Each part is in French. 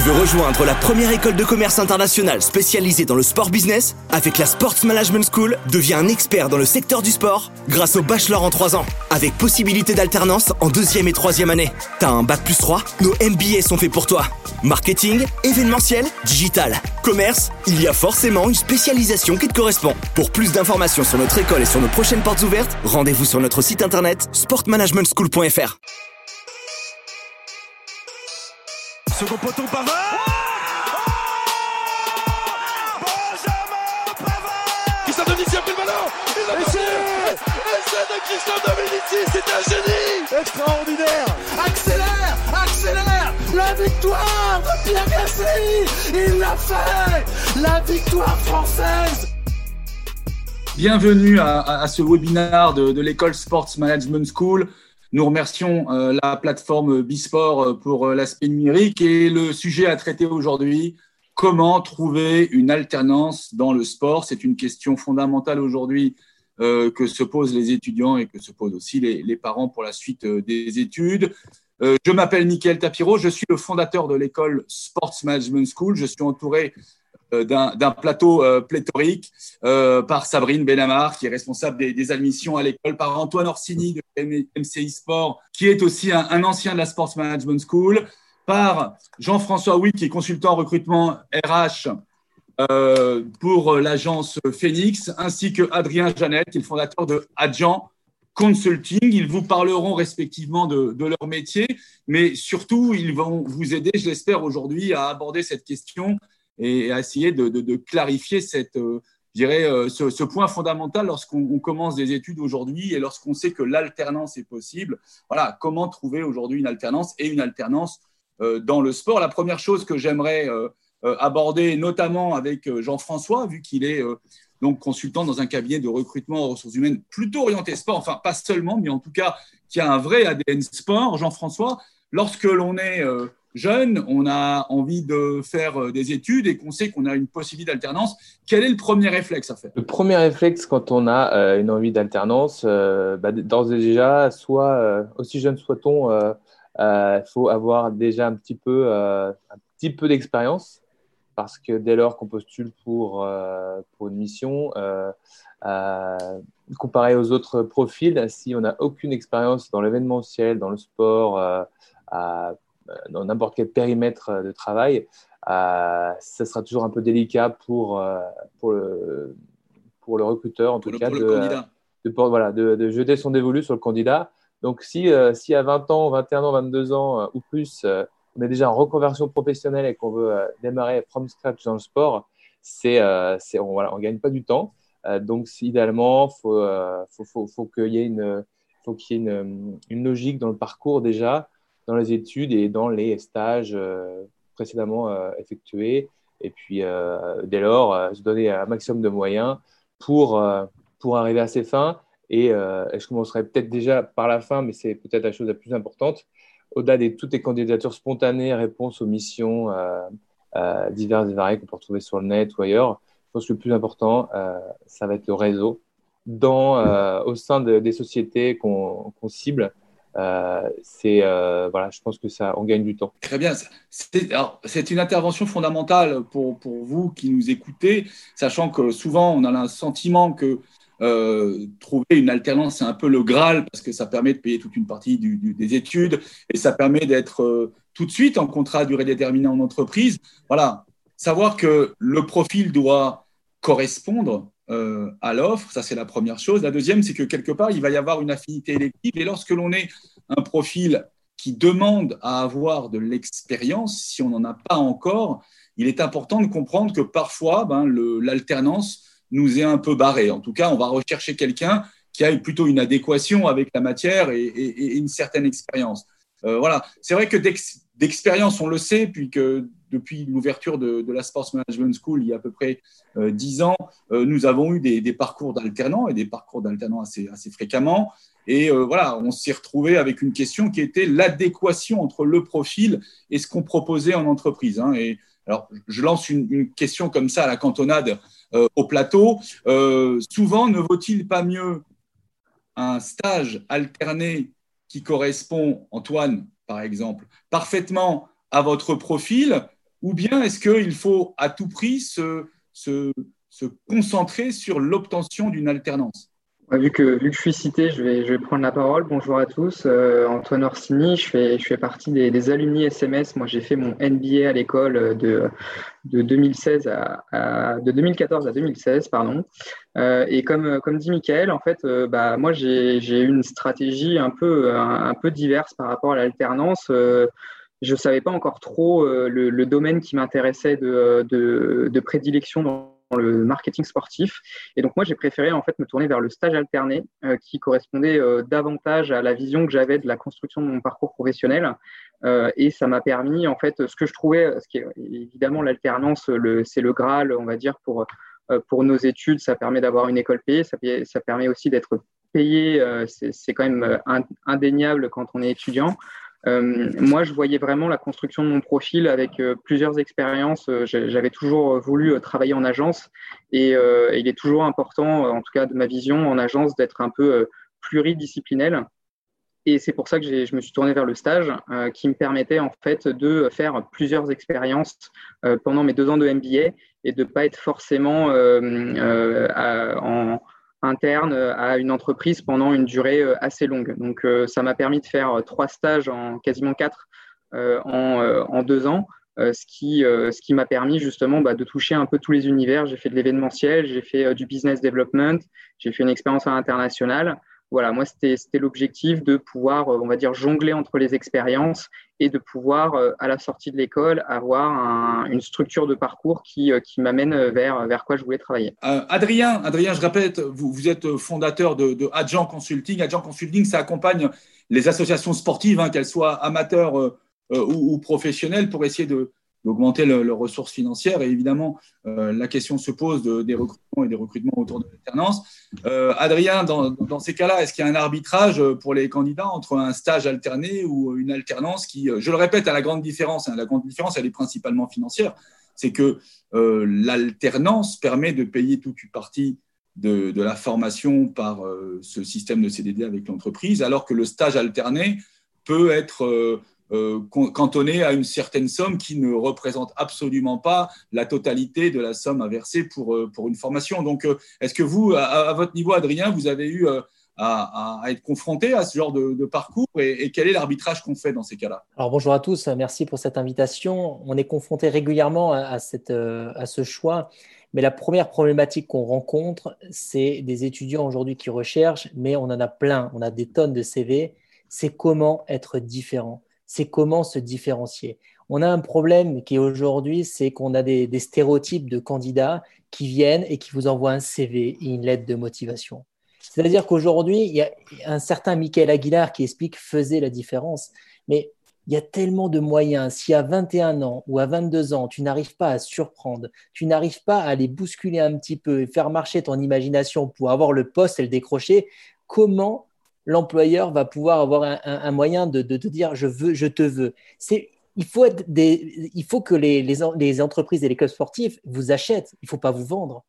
Tu veux rejoindre la première école de commerce internationale spécialisée dans le sport business? Avec la Sports Management School, deviens un expert dans le secteur du sport grâce au bachelor en 3 ans, avec possibilité d'alternance en deuxième et troisième année. T'as un bac plus 3 Nos MBA sont faits pour toi. Marketing, événementiel, digital, commerce, il y a forcément une spécialisation qui te correspond. Pour plus d'informations sur notre école et sur nos prochaines portes ouvertes, rendez-vous sur notre site internet sportmanagementschool.fr. Second poteau Pavard Benjamin Pavard Christophe Dominici a pris le ballon. Il Essai de Christophe Dominici, c'est un génie. Extraordinaire. Accélère Accélère. La victoire de Pierre Gasly. Il l'a fait. La victoire française. Bienvenue à, à ce webinaire de, de l'école Sports Management School. Nous remercions euh, la plateforme Bisport euh, pour euh, l'aspect numérique et le sujet à traiter aujourd'hui, comment trouver une alternance dans le sport? C'est une question fondamentale aujourd'hui que se posent les étudiants et que se posent aussi les, parents pour la suite des études. Je m'appelle Mickaël Tapiro, je suis le fondateur de l'école Sports Management School. Je suis entouré d'un plateau euh, pléthorique euh, par Sabrine Benamar, qui est responsable des, admissions à l'école, par Antoine Orsini de MCI Sport, qui est aussi un, ancien de la Sports Management School, par Jean-François Witt, qui est consultant en recrutement RH euh, pour l'agence Phoenix, ainsi que Adrien Janet, qui est le fondateur de Adjan Consulting. Ils vous parleront respectivement de, de, leur métier, mais surtout, ils vont vous aider, je l'espère, aujourd'hui à aborder cette question et essayer de, clarifier cette, euh, dirais, euh, ce, point fondamental lorsqu'on commence des études aujourd'hui et lorsqu'on sait que l'alternance est possible. Voilà, comment trouver aujourd'hui une alternance et une alternance euh, dans le sport? La première chose que j'aimerais aborder, notamment avec Jean-François, vu qu'il est donc consultant dans un cabinet de recrutement aux ressources humaines plutôt orienté sport, enfin pas seulement, mais en tout cas qui a un vrai ADN sport. Jean-François, lorsque l'on est jeune, on a envie de faire des études et qu'on sait qu'on a une possibilité d'alternance, quel est le premier réflexe à faire? Le premier réflexe quand on a euh, une envie d'alternance, euh, bah, d'ores et déjà, soit euh, aussi jeune soit-on, il faut avoir déjà un petit peu, peu d'expérience parce que dès lors qu'on postule pour, une mission, comparé aux autres profils, si on n'a aucune expérience dans l'événementiel, dans le sport, dans n'importe quel périmètre de travail, euh, ça sera toujours un peu délicat pour, euh, pour, le, pour le recruteur, en tout cas, de, de, voilà, de, de, jeter son dévolu sur le candidat. Donc, si, euh, si à 20 ans, 21 ans, 22 ans euh, ou plus, euh, on est déjà en reconversion professionnelle et qu'on veut euh, démarrer from scratch dans le sport, c'est, on voilà, on gagne pas du temps. donc, idéalement, il faut, faut, faut, faut qu'il y ait, une, faut qu'il y ait une, une logique dans le parcours déjà dans les études et dans les stages euh, précédemment euh, effectués. Et puis, euh, dès lors, se donner un maximum de moyens pour, pour arriver à ses fins. Et, je commencerai peut-être déjà par la fin, mais c'est peut-être la chose la plus importante. Au-delà de toutes les candidatures spontanées, réponses aux missions diverses et variées qu'on peut retrouver sur le net ou ailleurs, je pense que le plus important, ça va être le réseau dans, au sein de, des sociétés qu'on qu cible euh, c'est euh, voilà, je pense que ça, on gagne du temps. Très bien. C'est une intervention fondamentale pour, pour vous qui nous écoutez, sachant que souvent on a le sentiment que euh, trouver une alternance, c'est un peu le Graal parce que ça permet de payer toute une partie des études et ça permet d'être tout de suite en contrat à durée déterminée en entreprise. Voilà, savoir que le profil doit correspondre euh, à l'offre. Ça, c'est la première chose. La deuxième, c'est que quelque part, il va y avoir une affinité élective. Et lorsque l'on est un profil qui demande à avoir de l'expérience, si on n'en a pas encore, il est important de comprendre que parfois, ben, l'alternance nous est un peu barrée. En tout cas, on va rechercher quelqu'un qui a plutôt une adéquation avec la matière et, une certaine expérience. Euh, voilà. C'est vrai que d'expérience, on le sait, puis que depuis l'ouverture de, la Sports Management School il y a à peu près euh, dix euh, ans, nous avons eu des, parcours d'alternants et des parcours d'alternants assez, fréquemment. Et euh, voilà, on s'est retrouvé avec une question qui était l'adéquation entre le profil et ce qu'on proposait en entreprise. Hein. Et alors, je lance une, une, question comme ça à la cantonade euh, au plateau. souvent, ne vaut-il pas mieux un stage alterné qui correspond, Antoine, par exemple, parfaitement à votre profil Ou bien est-ce qu'il faut à tout prix se, se, se concentrer sur l'obtention d'une alternance? Vu que, vu que je suis cité, je vais, je vais prendre la parole. Bonjour à tous. Euh, Antoine Orsini, je fais, je fais partie des, alumni SMS. Moi, j'ai fait mon MBA à l'école de, de 2016 à, de 2014 à 2016, pardon. Euh, et comme, comme dit Michael, en fait, euh, bah, moi, j'ai une stratégie un peu, un, peu diverse par rapport à l'alternance. Je ne savais pas encore trop le, le domaine qui m'intéressait de, de, de prédilection dans le marketing sportif. Et donc moi, j'ai préféré en fait me tourner vers le stage alterné euh, qui correspondait euh, davantage à la vision que j'avais de la construction de mon parcours professionnel. Euh, et ça m'a permis en fait ce que je trouvais, ce qui est évidemment l'alternance, c'est le graal, on va dire pour pour nos études. Ça permet d'avoir une école payée, ça, ça permet aussi d'être payé. c'est quand même indéniable quand on est étudiant. Euh, moi, je voyais vraiment la construction de mon profil avec euh, plusieurs expériences. Euh, j'avais toujours voulu travailler en agence et, il est toujours important, en tout cas de ma vision en agence, d'être un peu pluridisciplinaire. Et c'est pour ça que je me suis tourné vers le stage qui me permettait en fait de faire plusieurs expériences pendant mes deux ans de MBA et de ne pas être forcément en, interne euh, à une entreprise pendant une durée euh, assez longue. Donc, euh, ça m'a permis de faire trois stages en quasiment quatre en, en, deux ans. ce qui, ce qui m'a permis justement bah, de toucher un peu tous les univers. J'ai fait de l'événementiel, j'ai fait du business development, j'ai fait une expérience à l'international voilà, moi, c'était l'objectif de pouvoir, on va dire, jongler entre les expériences et de pouvoir, à la sortie de l'école, avoir une structure de parcours qui, qui m'amène vers, quoi je voulais travailler. Euh, Adrien, Adrien, je répète, vous, êtes fondateur de, de Consulting. Agent Consulting, ça accompagne les associations sportives, hein, qu'elles soient amateurs euh, euh, ou, professionnelles, pour essayer d'augmenter leurs ressources financières. Et évidemment, euh, la question se pose de, des recrutements et des recrutements autour de l'alternance. Euh, Adrien, dans, ces cas-là, est-ce qu'il y a un arbitrage pour les candidats entre un stage alterné ou une alternance qui, je le répète, a la grande différence, hein, la grande différence, elle est principalement financière, c'est que euh, l'alternance permet de payer toute une partie de, la formation par euh, ce système de CDD avec l'entreprise, alors que le stage alterné peut être euh, euh, cantonné à une certaine somme qui ne représente absolument pas la totalité de la somme à verser pour, euh, pour une formation. Donc, euh, est-ce que vous, à, votre niveau, Adrien, vous avez eu à, être confronté à ce genre de, parcours et, quel est l'arbitrage qu'on fait dans ces cas-là? Alors bonjour à tous, merci pour cette invitation. On est confronté régulièrement à, cette, à ce choix, mais la première problématique qu'on rencontre, c'est des étudiants aujourd'hui qui recherchent, mais on en a plein, on a des tonnes de CV, c'est comment être différent c'est comment se différencier. On a un problème qui aujourd'hui, c'est qu'on a des, stéréotypes de candidats qui viennent et qui vous envoient un CV et une lettre de motivation. C'est-à-dire qu'aujourd'hui, il y a un certain Michael Aguilar qui explique faisait la différence. Mais il y a tellement de moyens. Si à 21 ans ou à 22 ans, tu n'arrives pas à surprendre, tu n'arrives pas à aller bousculer un petit peu et faire marcher ton imagination pour avoir le poste et le décrocher, comment l'employeur va pouvoir avoir un, moyen de, te dire je veux, je te veux. C'est il faut, être des, il faut que les, les, entreprises et les clubs sportifs vous achètent. Il ne faut pas vous vendre.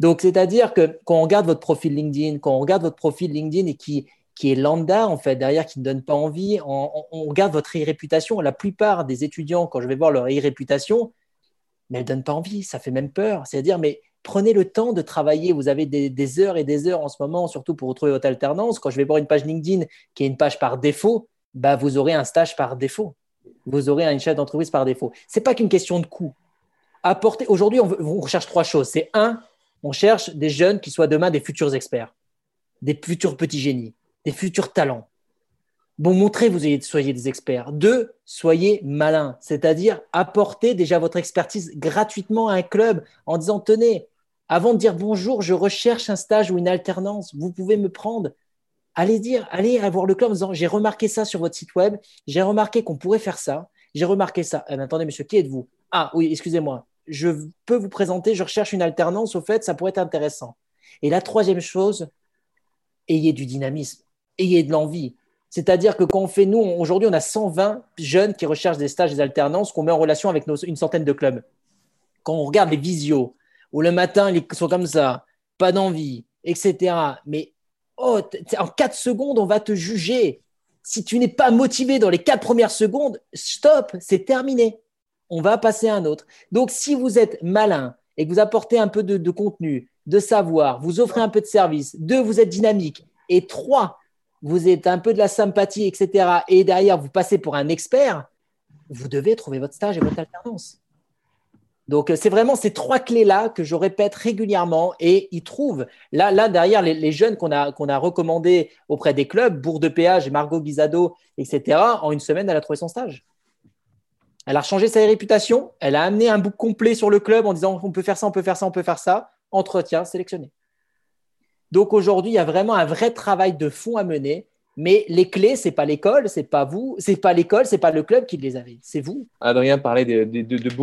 Donc, c'est-à-dire que quand on regarde votre profil LinkedIn, quand on regarde votre profil LinkedIn et qui, qui est lambda, en fait, derrière, qui ne donne pas envie, on, on regarde votre e-réputation. La plupart des étudiants, quand je vais voir leur e-réputation, mais elle ne donne pas envie, ça fait même peur. C'est-à-dire, mais prenez le temps de travailler. Vous avez des, heures et des heures en ce moment, surtout pour retrouver votre alternance. Quand je vais voir une page LinkedIn qui est une page par défaut, bah, vous aurez un stage par défaut. Vous aurez une chef d'entreprise par défaut. Ce n'est pas qu'une question de coût. Apporter, aujourd'hui, on, on recherche trois choses. C'est un, on cherche des jeunes qui soient demain des futurs experts, des futurs petits génies, des futurs talents. Bon, montrez vous soyez des experts. Deux, soyez malins, c'est-à-dire apportez déjà votre expertise gratuitement à un club en disant tenez, avant de dire bonjour, je recherche un stage ou une alternance, vous pouvez me prendre. Allez dire, allez voir le club en disant j'ai remarqué ça sur votre site web, j'ai remarqué qu'on pourrait faire ça, j'ai remarqué ça. Eh attendez, monsieur, qui êtes-vous? Ah oui, excusez-moi, je peux vous présenter, je recherche une alternance, au fait, ça pourrait être intéressant. Et la troisième chose, ayez du dynamisme, ayez de l'envie. C'est-à-dire que quand on fait, nous, aujourd'hui, on a 120 jeunes qui recherchent des stages, des alternances qu'on met en relation avec une centaine de clubs. Quand on regarde les visios, où le matin, ils sont comme ça, pas d'envie, etc. Mais oh, en 4 secondes, on va te juger. Si tu n'es pas motivé dans les 4 premières secondes, stop, c'est terminé. on va passer à un autre. Donc, si vous êtes malin et que vous apportez un peu de, contenu, de savoir, vous offrez un peu de service, deux, vous êtes dynamique, et trois, vous êtes un peu de la sympathie, etc., et derrière, vous passez pour un expert, vous devez trouver votre stage et votre alternance. Donc, euh, c'est vraiment ces trois clés-là que je répète régulièrement et ils trouvent. Là, derrière, les, jeunes qu'on a, recommandés auprès des clubs, Bourg de Péage, Margot Guisado, etc., en une semaine, elle a trouvé son stage. Elle a changé sa réputation. Elle a amené un book complet sur le club en disant on peut faire ça, on peut faire ça, on peut faire ça. Entretien sélectionné. Donc aujourd'hui, il y a vraiment un vrai travail de fond à mener. Mais les clés, c'est pas l'école, c'est pas vous, c'est pas l'école, c'est pas le club qui les avait, c'est vous. Adrien parlait de, de,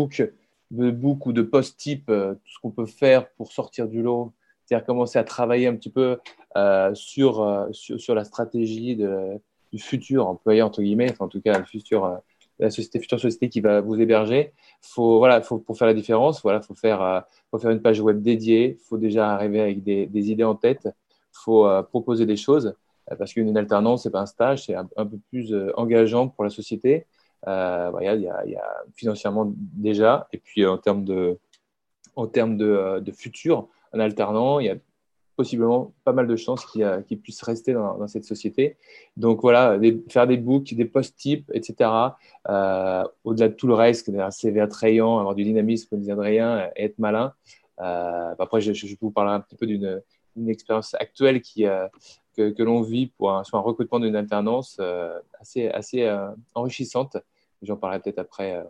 de book ou de post-type, euh, tout ce qu'on peut faire pour sortir du lot, c'est-à-dire commencer à travailler un petit peu euh, sur, euh, sur, sur, la stratégie de, du futur employé entre guillemets, en tout cas le futur la société, future société qui va vous héberger. Faut, voilà, faut, pour faire la différence, voilà, faut faire, euh, faut faire une page web dédiée. faut déjà arriver avec des, des idées en tête. faut euh, proposer des choses euh, parce qu'une alternance, c'est pas un stage, c'est un, peu plus engageant pour la société. Euh, il, y a, financièrement déjà, et puis en termes de, en termes de, de futur, un alternant, il y a possiblement pas mal de chances qu'il qu puisse rester dans, cette société. Donc voilà, faire des books, des post-types, etc. Euh, au-delà de tout le reste, un CV attrayant, avoir du dynamisme, comme disait Adrien, et être malin. Euh, après, je, je, vous parlerai un petit peu d'une expérience actuelle qui, euh, que, que l'on vit pour un, sur un recrutement d'une alternance assez, assez enrichissante. J'en parlerai peut-être après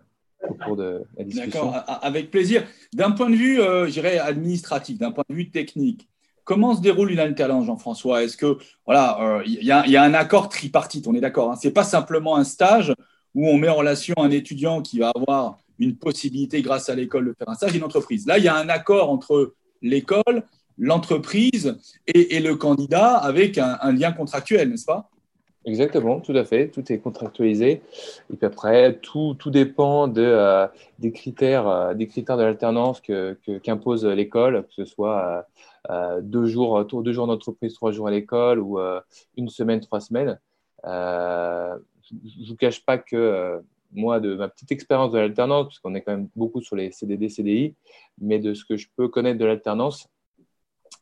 au cours de la discussion. D'accord, avec plaisir. D'un point de vue, je dirais, administratif, d'un point de vue technique, Comment se déroule une alternance, Jean-François? Est-ce que voilà, il y, a un accord tripartite On est d'accord. Hein Ce n'est pas simplement un stage où on met en relation un étudiant qui va avoir une possibilité, grâce à l'école, de faire un stage une entreprise. Là, il y a un accord entre l'école, l'entreprise et, le candidat avec un, lien contractuel, n'est-ce pas? Exactement, tout à fait. Tout est contractualisé. Et puis après, tout, tout dépend euh, des, critères, euh, des critères de l'alternance qu'impose l'école, que ce soit euh, deux jours, deux jours d'entreprise, trois jours à l'école ou une semaine, trois semaines. Je ne vous cache pas que moi, de ma petite expérience de l'alternance, parce qu'on est quand même beaucoup sur les CDD, CDI, mais de ce que je peux connaître de l'alternance,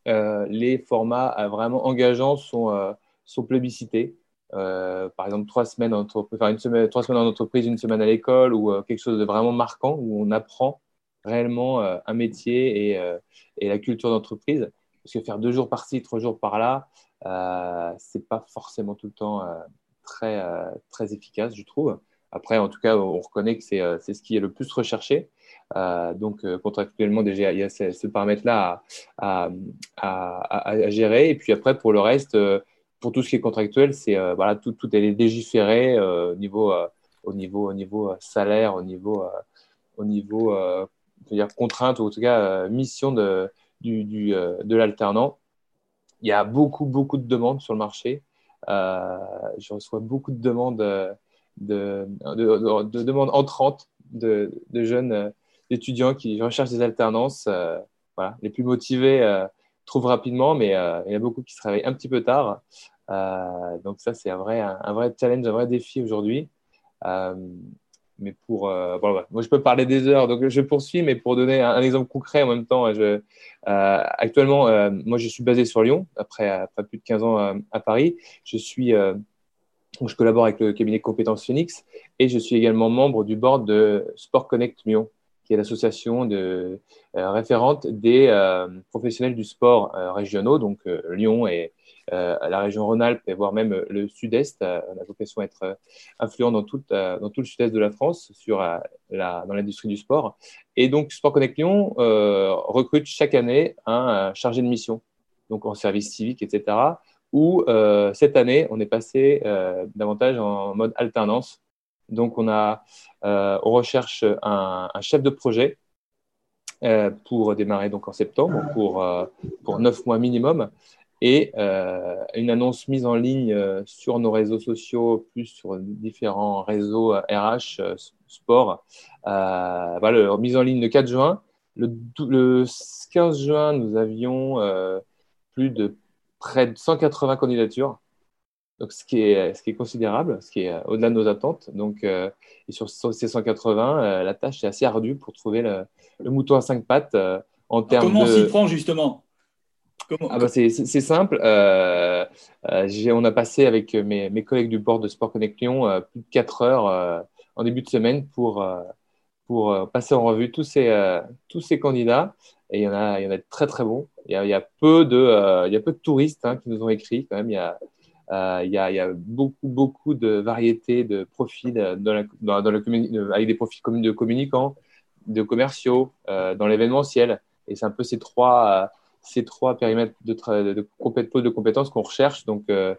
les formats vraiment engageants sont, sont plébiscités. par exemple, trois semaines, enfin, une semaine, trois semaines en entreprise, une semaine à l'école, ou quelque chose de vraiment marquant où on apprend réellement un métier et, la culture d'entreprise. Parce que faire deux jours par-ci, trois jours par-là, euh, c'est pas forcément tout le temps euh, très, euh, efficace, je trouve. Après, en tout cas, on reconnaît que c'est euh, ce qui est le plus recherché. Donc, contractuellement, déjà, il y a ce, paramètre-là à, à, gérer. Et puis après, pour le reste, pour tout ce qui est contractuel, c'est voilà, tout, tout est légiféré au niveau, au niveau, au niveau salaire, au niveau, au niveau dire contrainte ou en tout cas euh, mission de, du, euh, de l'alternant. Il y a beaucoup, beaucoup de demandes sur le marché. Euh, je reçois beaucoup de demandes, de, de, de, demandes entrantes de jeunes étudiants qui recherchent des alternances. voilà. Les plus motivés trouvent rapidement, mais il y a beaucoup qui se réveillent un petit peu tard. donc ça, c'est un vrai, un, vrai challenge, un vrai défi aujourd'hui mais pour euh, moi je peux parler des heures donc je poursuis mais pour donner un, exemple concret en même temps euh, actuellement euh, moi je suis basé sur Lyon après, après plus de 15 ans à Paris je suis je collabore avec le cabinet Compétences Phoenix et je suis également membre du board de Sport Connect Lyon qui est l'association de référente des professionnels du sport régionaux donc Lyon et euh, la région Rhône-Alpes et voire même le sud-est. Euh, on a vocation à être euh, influent dans tout, le sud-est de la France dans l'industrie du sport. Et donc, Sport Connect Lyon recrute chaque année un chargé de mission, donc en service civique, etc. Où cette année, on est passé davantage en mode alternance. Donc, on, a, on recherche un, chef de projet pour démarrer donc en septembre pour, pour 9 mois minimum et euh, une annonce mise en ligne euh, sur nos réseaux sociaux, plus sur différents réseaux RH, euh, sport. mise en ligne le 4 juin. Le, le 15 juin, nous avions plus de près de 180 candidatures. Donc ce qui est, ce qui est considérable, ce qui est au-delà de nos attentes. Donc, et sur ces 180, la tâche est assez ardue pour trouver le, mouton à cinq pattes en termes Comment de... on s'y prend justement? Ah bah c'est simple. Euh, euh, on a passé avec mes, mes, collègues du board de Sport Connect Lyon euh, plus de 4 heures en début de semaine pour, pour passer en revue tous ces, tous ces candidats. Et il y, en a, il y en a de très très bons. Il y a, il y a peu, de, il y a peu de touristes hein, qui nous ont écrit quand même. Il y a, il, y a, il y a beaucoup, de variétés de profils la, dans, dans la avec des profils de communicants, de commerciaux, dans l'événementiel. Et c'est un peu ces trois périmètres de, compétences qu'on recherche. Donc, euh,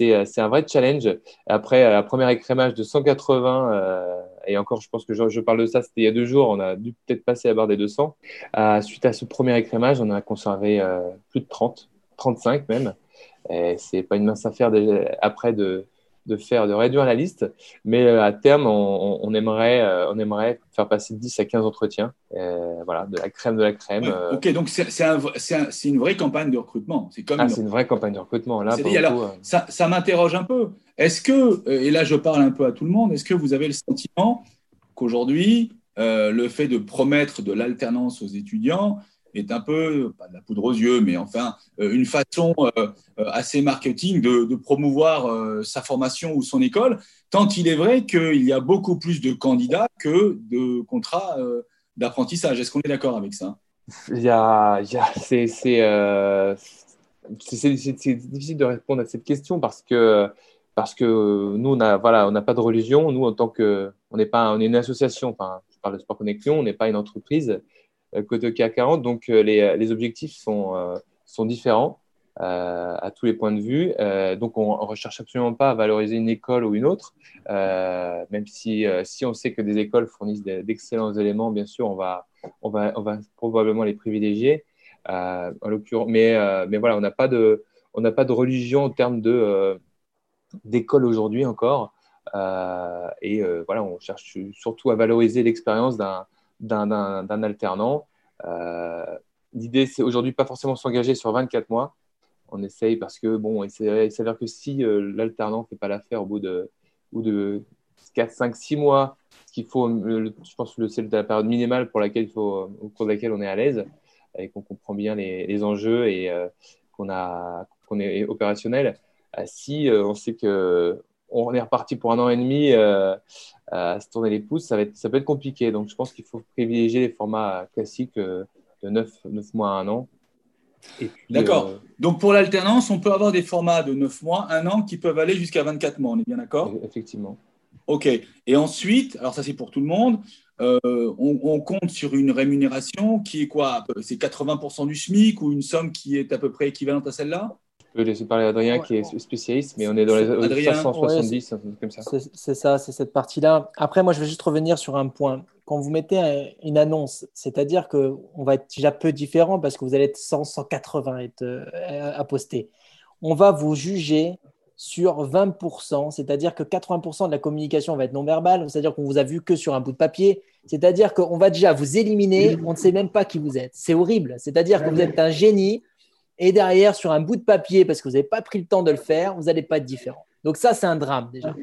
euh, c'est un vrai challenge. Après, la première écrémage de 180, euh, et encore, je pense que je, parle de ça, c'était il y a deux jours, on a dû peut-être passer à barre des 200. suite à ce premier écrémage, on a conservé plus de 30, 35 même. C'est pas une mince affaire après de, de faire, de réduire la liste. Mais euh, à terme, on, aimerait, euh, on aimerait faire passer 10 à 15 entretiens. Euh, voilà, de la crème de la crème. ok, donc c'est un, une vraie campagne de recrutement. C'est comme ah, c'est une vraie campagne de recrutement. Là, alors, ça, ça m'interroge un peu. Est-ce que, et là je parle un peu à tout le monde, est-ce que vous avez le sentiment qu'aujourd'hui, le fait de promettre de l'alternance aux étudiants, est un peu, pas de la poudre aux yeux, mais enfin, euh, une façon euh, euh, assez marketing de, promouvoir sa formation ou son école, tant il est vrai qu'il y a beaucoup plus de candidats que de contrats d'apprentissage. Est-ce qu'on est d'accord avec ça? C'est, difficile de répondre à cette question parce que, parce que nous, on n'a voilà, pas de religion. Nous, en tant que. On n'est pas on est une association, enfin, je parle de Sport Connexion, on n'est pas une entreprise. Euh, côté CAC 40. Donc, euh, les, les, objectifs sont, euh, sont différents. à tous les points de vue. donc, on ne recherche absolument pas à valoriser une école ou une autre, même si, si on sait que des écoles fournissent d'excellents éléments, bien sûr, on va, on va, on va probablement les privilégier. en l'occurrence, mais, mais voilà, on n'a pas de, pas de religion en termes d'école aujourd'hui encore. et voilà, on cherche surtout à valoriser l'expérience d'un d'un alternant. Euh, l'idée, c'est aujourd'hui pas forcément s'engager sur 24 mois. On essaye parce que, bon, il s'avère que si euh, l'alternant ne fait pas l'affaire au bout de, ou de 4, 5, 6 mois, ce qu'il faut, je pense que c'est la période minimale pour laquelle il faut, au cours de laquelle on est à l'aise et qu'on comprend bien les, enjeux et euh, qu'on est opérationnel. si on sait que on est reparti pour un an et demi euh, à se tourner les pouces, ça, va être, ça peut être compliqué. Donc, je pense qu'il faut privilégier les formats classiques euh, de 9, 9 mois à un an. D'accord. Euh, Donc, pour l'alternance, on peut avoir des formats de 9 mois, un an qui peuvent aller jusqu'à 24 mois. On est bien d'accord? Effectivement. OK. Et ensuite, alors ça, c'est pour tout le monde. on, compte sur une rémunération qui est quoi? C'est 80% du SMIC ou une somme qui est à peu près équivalente à celle-là? Peux laisser parler Adrien qui est spécialiste, mais on est dans les 570, comme ça. C'est ça, c'est cette partie-là. Après, moi, je vais juste revenir sur un point. Quand vous mettez une annonce, c'est-à-dire qu'on va être déjà peu différent parce que vous allez être 100, 180 être, euh, à poster. On va vous juger sur 20%, c'est-à-dire que 80% de la communication va être non-verbale, c'est-à-dire qu'on vous a vu que sur un bout de papier, c'est-à-dire qu'on va déjà vous éliminer, on ne sait même pas qui vous êtes. C'est horrible, c'est-à-dire que vous êtes un génie, et derrière, sur un bout de papier, parce que vous n'avez pas pris le temps de le faire, vous n'allez pas être différent. Donc ça, c'est un drame déjà.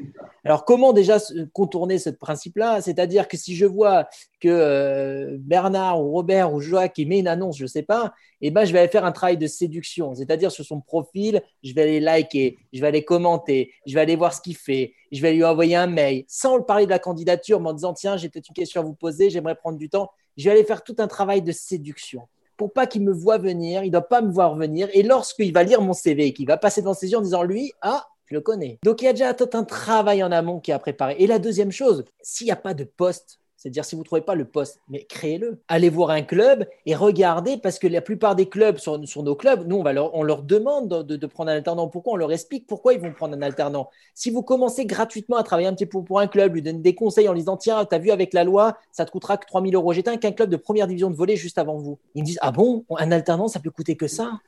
Alors comment déjà contourner ce principe-là? C'est-à-dire que si je vois que euh, Bernard ou Robert ou Joachim met une annonce, je ne sais pas, eh ben, je vais aller faire un travail de séduction. C'est-à-dire sur son profil, je vais aller liker, je vais aller commenter, je vais aller voir ce qu'il fait, je vais lui envoyer un mail sans parler de la candidature, mais en disant, tiens, j'ai peut-être une question à vous poser, j'aimerais prendre du temps. Je vais aller faire tout un travail de séduction pour pas qu'il me voit venir, il doit pas me voir venir. Et lorsqu'il va lire mon CV et qu'il va passer dans ses yeux en disant lui, ah, je le connais. Donc il y a déjà tout un travail en amont qui a préparé. Et la deuxième chose, s'il n'y a pas de poste c'est-à-dire, si vous ne trouvez pas le poste, mais créez-le. Allez voir un club et regardez, parce que la plupart des clubs sur, nos clubs, nous, on, leur, on leur demande de, prendre un alternant. Pourquoi On leur explique pourquoi ils vont prendre un alternant? Si vous commencez gratuitement à travailler un petit peu pour un club, lui donner des conseils en lui disant Tiens, tu as vu avec la loi, ça te coûtera que 3000 euros. J'étais avec un club de première division de volley juste avant vous. Ils me disent Ah bon, un alternant, ça peut coûter que ça?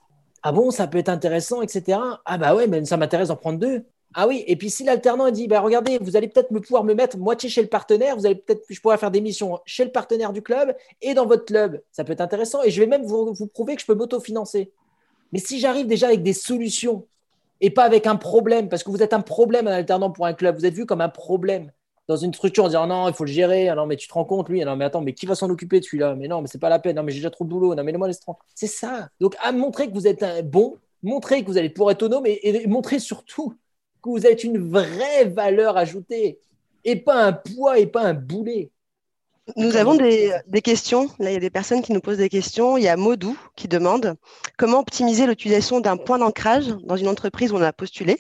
Ah bon, ça peut être intéressant, etc. Ah bah ouais, mais ça m'intéresse d'en prendre deux. Ah oui, et puis si l'alternant dit, bah regardez, vous allez peut-être me pouvoir me mettre moitié chez le partenaire, vous allez peut-être, je pourrais faire des missions chez le partenaire du club et dans votre club, ça peut être intéressant et je vais même vous, prouver que je peux m'autofinancer. Mais si j'arrive déjà avec des solutions et pas avec un problème, parce que vous êtes un problème en alternant pour un club. Vous êtes vu comme un problème dans une structure en disant non, il faut le gérer. Ah non, mais tu te rends compte, lui. Ah non, mais attends, mais qui va s'en occuper celui-là? Mais non, mais c'est pas la peine. Non, mais j'ai déjà trop de boulot. Non, mais le moi laisse C'est ça. Donc, à montrer que vous êtes un bon, montrer que vous allez pouvoir être autonome et montrer surtout que vous êtes une vraie valeur ajoutée et pas un poids et pas un boulet. Nous avons des, questions. Là, il y a des personnes qui nous posent des questions. Il y a Modou qui demande comment optimiser l'utilisation d'un point d'ancrage dans une entreprise où on a postulé?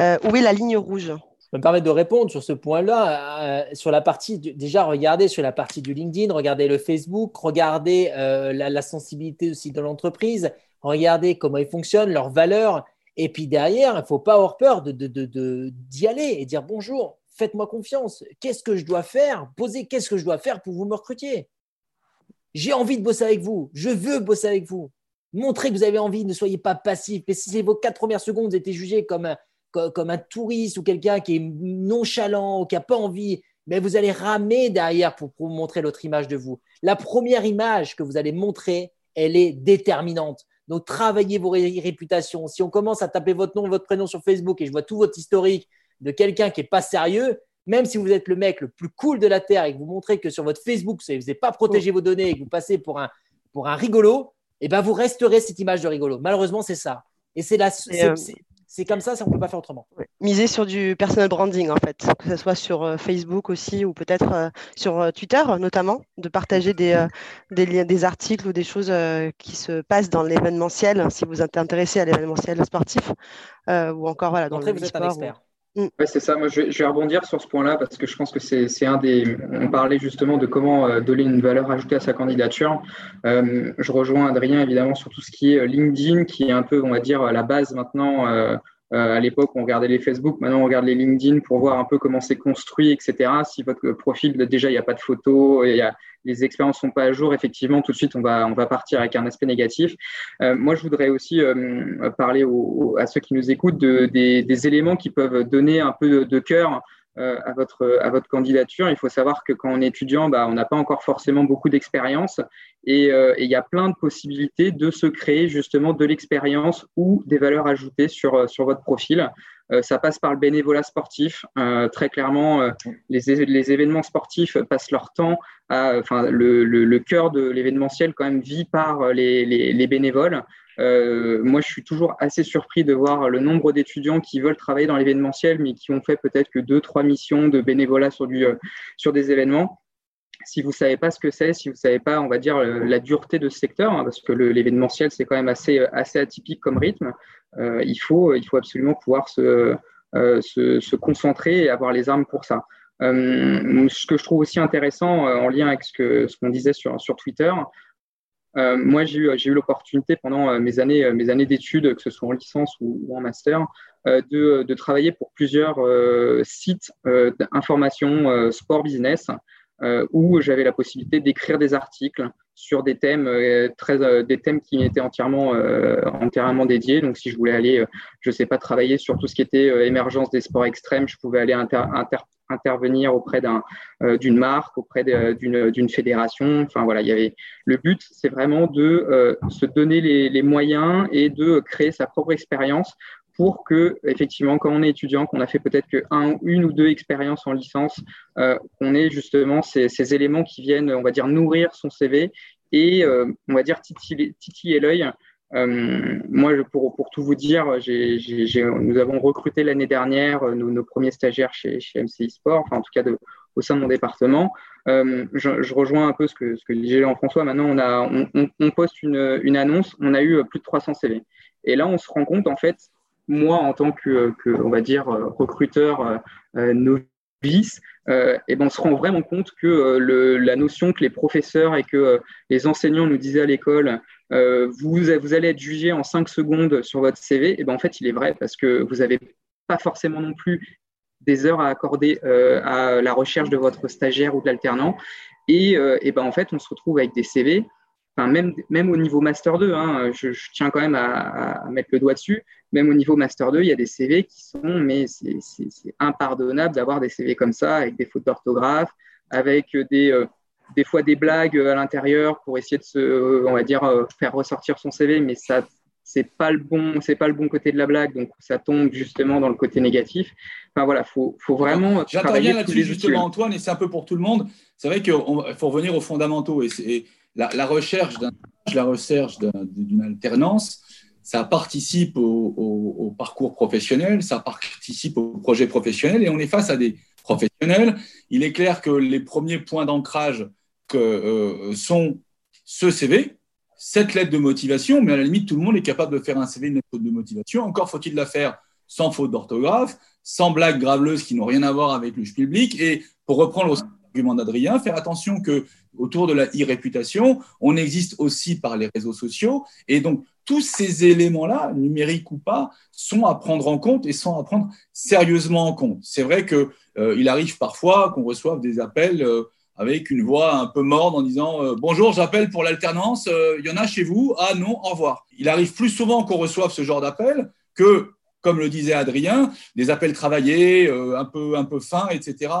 Euh, où est la ligne rouge? Me permettre de répondre sur ce point-là. Euh, sur la partie, déjà, regardez sur la partie du LinkedIn, regardez le Facebook, regardez euh, la, sensibilité aussi de l'entreprise, regardez comment ils fonctionnent, leurs valeurs. Et puis derrière, il ne faut pas avoir peur d'y de, aller et dire bonjour, faites-moi confiance. Qu'est-ce que je dois faire? Posez qu'est-ce que je dois faire pour vous me recrutiez? J'ai envie de bosser avec vous. Je veux bosser avec vous. Montrez que vous avez envie. Ne soyez pas passif. Mais si vos quatre premières secondes, vous êtes jugé comme un, comme un touriste ou quelqu'un qui est nonchalant ou qui n'a pas envie, mais vous allez ramer derrière pour, pour montrer l'autre image de vous. La première image que vous allez montrer, elle est déterminante. Donc, travaillez vos réputations. Si on commence à taper votre nom, votre prénom sur Facebook et je vois tout votre historique, de quelqu'un qui n'est pas sérieux, même si vous êtes le mec le plus cool de la Terre et que vous montrez que sur votre Facebook, vous n'avez pas protégé vos données et que vous passez pour un, pour un rigolo, eh ben vous resterez cette image de rigolo. Malheureusement, c'est ça. Et c'est la, euh, c'est comme ça, ça on ne peut pas faire autrement. Miser sur du personal branding, en fait, que ce soit sur euh, Facebook aussi ou peut-être euh, sur Twitter notamment, de partager des, des, des, articles ou des choses qui se passent dans l'événementiel, si vous êtes intéressé à l'événementiel sportif, ou encore voilà, dans le vous êtes un expert. Mm. c'est ça. Moi, je vais, rebondir sur ce point-là parce que je pense que c'est un des. On parlait justement de comment euh, donner une valeur ajoutée à sa candidature. Euh, je rejoins Adrien évidemment sur tout ce qui est euh, LinkedIn, qui est un peu, on va dire, la base maintenant. À l'époque, on regardait les Facebook, maintenant on regarde les LinkedIn pour voir un peu comment c'est construit, etc. Si votre profil, déjà, il n'y a pas de photos, y a, les expériences sont pas à jour, effectivement, tout de suite, on va, on va partir avec un aspect négatif. Euh, moi, je voudrais aussi euh, parler à ceux qui nous écoutent de, des, éléments qui peuvent donner un peu de, cœur euh, à, votre, à votre candidature. Il faut savoir que quand on est étudiant, bah, on n'a pas encore forcément beaucoup d'expérience et il y a plein de possibilités de se créer justement de l'expérience ou des valeurs ajoutées sur, sur votre profil. Euh, ça passe par le bénévolat sportif. Euh, très clairement, euh, les, événements sportifs passent leur temps à, enfin, le, le, cœur de l'événementiel quand même vit par les, les bénévoles. Euh, moi, je suis toujours assez surpris de voir le nombre d'étudiants qui veulent travailler dans l'événementiel, mais qui ont fait peut-être que deux, trois missions de bénévolat sur, sur des événements si vous savez pas ce que c'est, si vous savez pas, on va dire, la dureté de ce secteur, hein, parce que l'événementiel, c'est quand même assez, atypique comme rythme, euh, il, faut, absolument pouvoir se, euh, concentrer et avoir les armes pour ça. Euh, ce que je trouve aussi intéressant en lien avec ce qu'on disait sur Twitter, euh, moi, j'ai eu, eu l'opportunité pendant mes années, mes années d'études, que ce soit en licence ou, en master, euh, de, de, travailler pour plusieurs sites d'information sport business euh, où j'avais la possibilité d'écrire des articles sur des thèmes euh, très euh, des thèmes qui étaient entièrement entièrement dédiés. Donc si je voulais aller, je sais pas, travailler sur tout ce qui était émergence des sports extrêmes, je pouvais aller intervenir auprès d'un d'une marque, auprès d'une fédération. Enfin voilà, il y avait le but, c'est vraiment de se donner les, les, moyens et de créer sa propre expérience pour que, effectivement, quand on est étudiant, qu'on a fait peut-être que un, une ou deux expériences en licence, euh, qu'on ait justement ces, ces, éléments qui viennent, on va dire, nourrir son CV et, euh, on va dire, titiller, titiller l'œil. Euh, moi, pour, pour, tout vous dire, j nous avons recruté l'année dernière euh, nos, nos, premiers stagiaires chez, chez MCI Sport, enfin en tout cas de, au sein de mon département. Euh, je, je, rejoins un peu ce que, ce que disait Jean-François. Maintenant, on, a, on, on, poste une, une, annonce, on a eu plus de 300 CV. Et là, on se rend compte en fait moi, en tant que, que on va dire, recruteur euh, euh, novice, euh, et ben on se rend vraiment compte que le, la notion que les professeurs et que les enseignants nous disaient à l'école, vous, vous allez être jugé en 5 secondes sur votre CV, et ben en fait, il est vrai parce que vous n'avez pas forcément non plus des heures à accorder à la recherche de votre stagiaire ou de l'alternant. Et, et ben en fait, on se retrouve avec des CV Enfin, même, même au niveau Master 2, hein, je, je, tiens quand même à, à, mettre le doigt dessus, même au niveau Master 2, il y a des CV qui sont, mais c'est impardonnable d'avoir des CV comme ça, avec des fautes d'orthographe, avec des, euh, des fois des blagues à l'intérieur pour essayer de se, on va dire, euh, faire ressortir son CV, mais ça c'est pas le bon, c'est pas le bon côté de la blague, donc ça tombe justement dans le côté négatif. Enfin voilà, faut, faut vraiment. J'interviens là-dessus justement, Antoine, et c'est un peu pour tout le monde. C'est vrai qu'il faut revenir aux fondamentaux et, la, recherche d'une alternance, ça participe au, parcours professionnel, ça participe au projet professionnel, et on est face à des professionnels. Il est clair que les premiers points d'ancrage euh, sont ce CV, cette lettre de motivation, mais à la limite, tout le monde est capable de faire un CV, une lettre de motivation. Encore faut-il la faire sans faute d'orthographe, sans blagues graveleuses qui n'ont rien à voir avec le public. Et pour reprendre d'Adrien, faire attention que autour de la e-réputation, on existe aussi par les réseaux sociaux. Et donc, tous ces éléments-là, numériques ou pas, sont à prendre en compte et sont à prendre sérieusement en compte. C'est vrai qu'il euh, arrive parfois qu'on reçoive des appels euh, avec une voix un peu morne en disant euh, Bonjour, j'appelle pour l'alternance, il y en a chez vous Ah non, au revoir. Il arrive plus souvent qu'on reçoive ce genre d'appel que, comme le disait Adrien, des appels travaillés, un, peu, un peu fins, etc.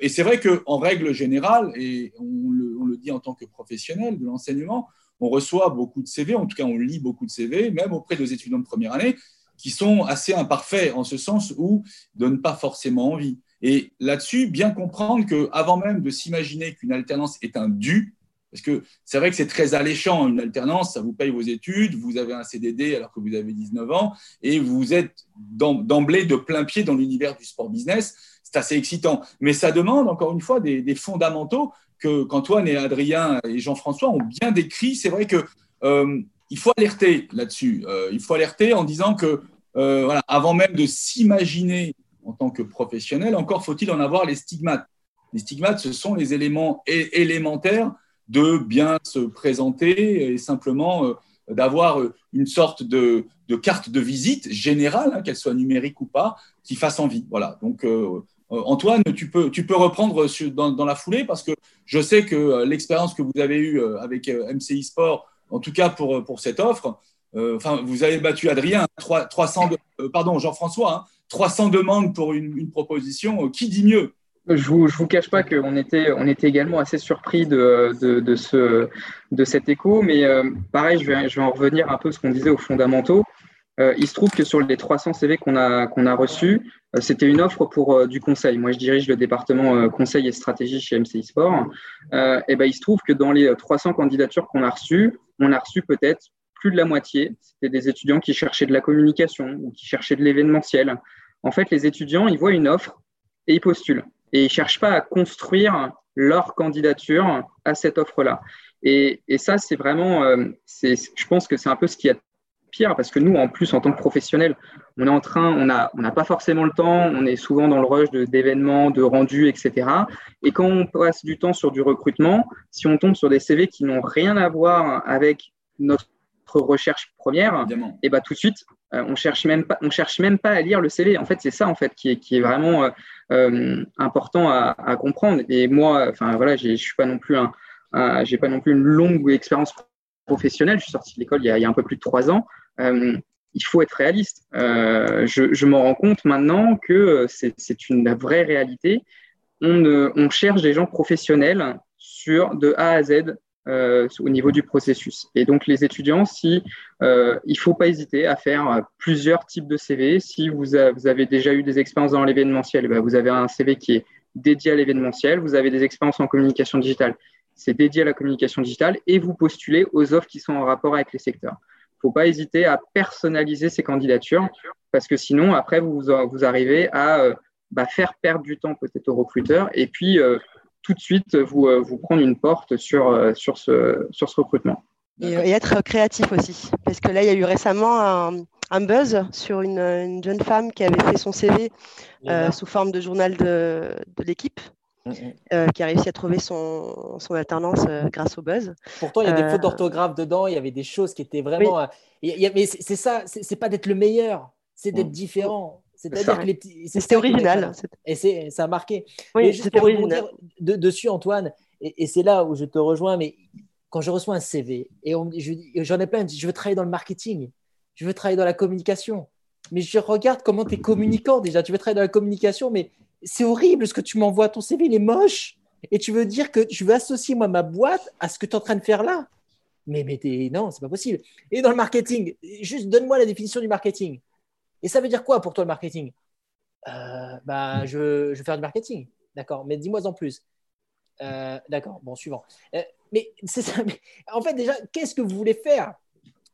et c'est vrai qu'en règle générale, et on le, dit en tant que professionnel de l'enseignement, on reçoit beaucoup de CV, en tout cas on lit beaucoup de CV, même auprès des étudiants de première année, qui sont assez imparfaits en ce sens où ne donnent pas forcément envie. Et là-dessus, bien comprendre qu'avant même de s'imaginer qu'une alternance est un dû, parce que c'est vrai que c'est très alléchant, une alternance, ça vous paye vos études, vous avez un CDD alors que vous avez 19 ans, et vous êtes d'emblée de plein pied dans l'univers du sport business. C'est assez excitant. Mais ça demande, encore une fois, des fondamentaux que qu'Antoine et Adrien et Jean-François ont bien décrit. C'est vrai que euh, il faut alerter là-dessus. Euh, il faut alerter en disant que euh, voilà, avant même de s'imaginer en tant que professionnel, encore faut-il en avoir les stigmates. Les stigmates, ce sont les éléments élémentaires de bien se présenter et simplement d'avoir une sorte de, carte de visite générale, hein, qu'elle soit numérique ou pas, qui fasse envie. Voilà. Donc, euh, Antoine, tu peux, tu peux reprendre dans, la foulée parce que je sais que euh, l'expérience que vous avez eue euh, avec MCI Sport, en tout cas pour, pour cette offre, enfin, vous avez battu Adrien, 300, pardon, Jean-François, 300 hein, demandes pour une, proposition. Qui dit mieux? Je vous, vous cache pas qu'on était, également assez surpris de, de, ce, de cet écho, mais pareil, je vais, en revenir un peu à ce qu'on disait aux fondamentaux. Euh, il se trouve que sur les 300 CV qu'on a, reçus, euh, c'était une offre pour euh, du conseil. Moi, je dirige le département conseil et stratégie chez MCI Sport. et ben, il se trouve que dans les 300 candidatures qu'on a reçues, on a reçu peut-être plus de la moitié. C'était des étudiants qui cherchaient de la communication ou qui cherchaient de l'événementiel. En fait, les étudiants, ils voient une offre et ils postulent. Et ils ne cherchent pas à construire leur candidature à cette offre-là. Et, ça, c'est vraiment, je pense que c'est un peu ce qui a pire parce que nous, en plus, en tant que professionnels, on est en train, on n'a pas forcément le temps, on est souvent dans le rush d'événements, de, rendus, etc. Et quand on passe du temps sur du recrutement, si on tombe sur des CV qui n'ont rien à voir avec notre recherche première, et eh bah, tout de suite, euh, on cherche même pas, on cherche même pas à lire le CV. En fait, c'est ça en fait qui est, qui est vraiment euh, euh, important à, à, comprendre. Et moi, enfin voilà, je suis pas non plus un, j'ai pas non plus une longue expérience professionnelle. Je suis sorti de l'école il, il, y a un peu plus de trois ans. Euh, il faut être réaliste. Je, je m'en rends compte maintenant que c'est une vraie réalité. On, on, cherche des gens professionnels sur de A à Z euh, au niveau du processus. Et donc les étudiants, si euh, il faut pas hésiter à faire plusieurs types de CV. Si vous, avez déjà eu des expériences dans l'événementiel, ben vous avez un CV qui est dédié à l'événementiel. Vous avez des expériences en communication digitale, c'est dédié à la communication digitale et vous postulez aux offres qui sont en rapport avec les secteurs faut pas hésiter à personnaliser ces candidatures parce que sinon, après, vous, vous arrivez à euh, bah, faire perdre du temps peut-être aux recruteurs et puis euh, tout de suite vous, euh, vous prendre une porte sur, sur, ce, sur ce recrutement. Et, être créatif aussi. Parce que là, il y a eu récemment un, un buzz sur une, une, jeune femme qui avait fait son CV sous forme de journal de, de l'équipe. Euh, qui a réussi à trouver son, son alternance euh, grâce au buzz. Pourtant, il y a des fautes euh, d'orthographe dedans, il y avait des choses qui étaient vraiment. mais c'est ça, c'est pas d'être le meilleur, c'est d'être mm. différent. C'est-à-dire que les petits. C'était original. Et ça a marqué. Oui, c'était original. De, dessus, Antoine, et, c'est là où je te rejoins, mais quand je reçois un CV, et j'en ai plein, je veux travailler dans le marketing, je veux travailler dans la communication. Mais je regarde comment tu es communicant déjà. Tu veux travailler dans la communication, mais c'est horrible ce que tu m'envoies. Ton CV, il est moche. Et tu veux dire que tu veux associer moi ma boîte à ce que tu es en train de faire là Mais, mais non, c'est pas possible. Et dans le marketing, juste donne-moi la définition du marketing. Et ça veut dire quoi pour toi le marketing? Euh, bah, je, veux, faire du marketing. D'accord, mais dis-moi en plus. Euh, d'accord, bon, suivant. Euh, mais c'est ça. en fait, déjà, qu'est-ce que vous voulez faire?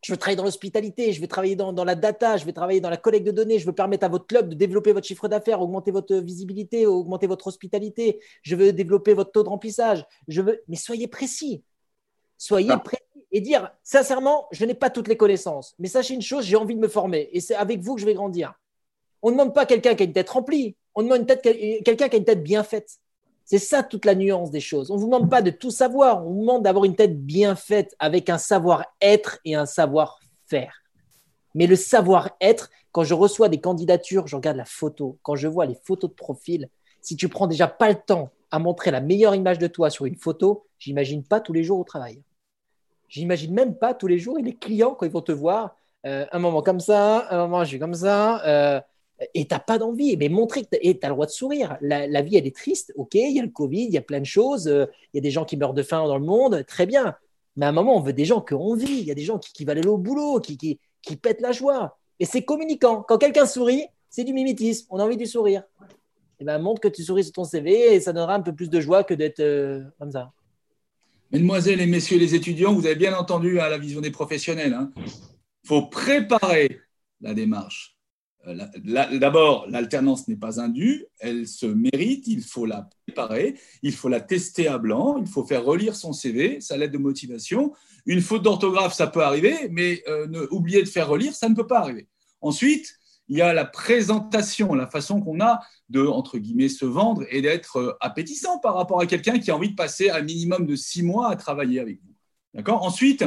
Je veux travailler dans l'hospitalité, je veux travailler dans, la data, je veux travailler dans la collecte de données, je veux permettre à votre club de développer votre chiffre d'affaires, augmenter votre visibilité, augmenter votre hospitalité, je veux développer votre taux de remplissage. Je veux... Mais soyez précis. Soyez ah. précis et dire sincèrement, je n'ai pas toutes les connaissances, mais sachez une chose, j'ai envie de me former et c'est avec vous que je vais grandir. On ne demande pas quelqu'un qui a une tête remplie, on demande quelqu'un qui a une tête bien faite. C'est ça toute la nuance des choses. On ne vous demande pas de tout savoir, on vous demande d'avoir une tête bien faite avec un savoir-être et un savoir-faire. Mais le savoir-être, quand je reçois des candidatures, je regarde la photo, quand je vois les photos de profil, si tu prends déjà pas le temps à montrer la meilleure image de toi sur une photo, j'imagine pas tous les jours au travail. J'imagine même pas tous les jours et les clients quand ils vont te voir, euh, un moment comme ça, un moment je suis comme ça. Euh, et t'as pas d'envie. Mais montrer que tu as le droit de sourire. La, vie, elle est triste. OK, il y a le Covid, il y a plein de choses. Euh, il y a des gens qui meurent de faim dans le monde. Très bien. Mais à un moment, on veut des gens qui ont envie. Il y a des gens qui, qui veulent aller au boulot, qui, qui, qui pètent la joie. Et c'est communicant. Quand quelqu'un sourit, c'est du mimétisme. On a envie de sourire. Et eh ben, montre que tu souris sur ton CV et ça donnera un peu plus de joie que d'être euh, comme ça. Mesdemoiselles et messieurs les étudiants, vous avez bien entendu à la vision des professionnels. Il hein. faut préparer la démarche. Euh, d'abord, l'alternance n'est pas indue, elle se mérite, il faut la préparer, il faut la tester à blanc, il faut faire relire son CV, sa lettre de motivation. Une faute d'orthographe, ça peut arriver, mais euh, ne, oublier de faire relire, ça ne peut pas arriver. Ensuite, il y a la présentation, la façon qu'on a de, entre guillemets, se vendre et d'être euh, appétissant par rapport à quelqu'un qui a envie de passer un minimum de six mois à travailler avec vous. D'accord? Ensuite,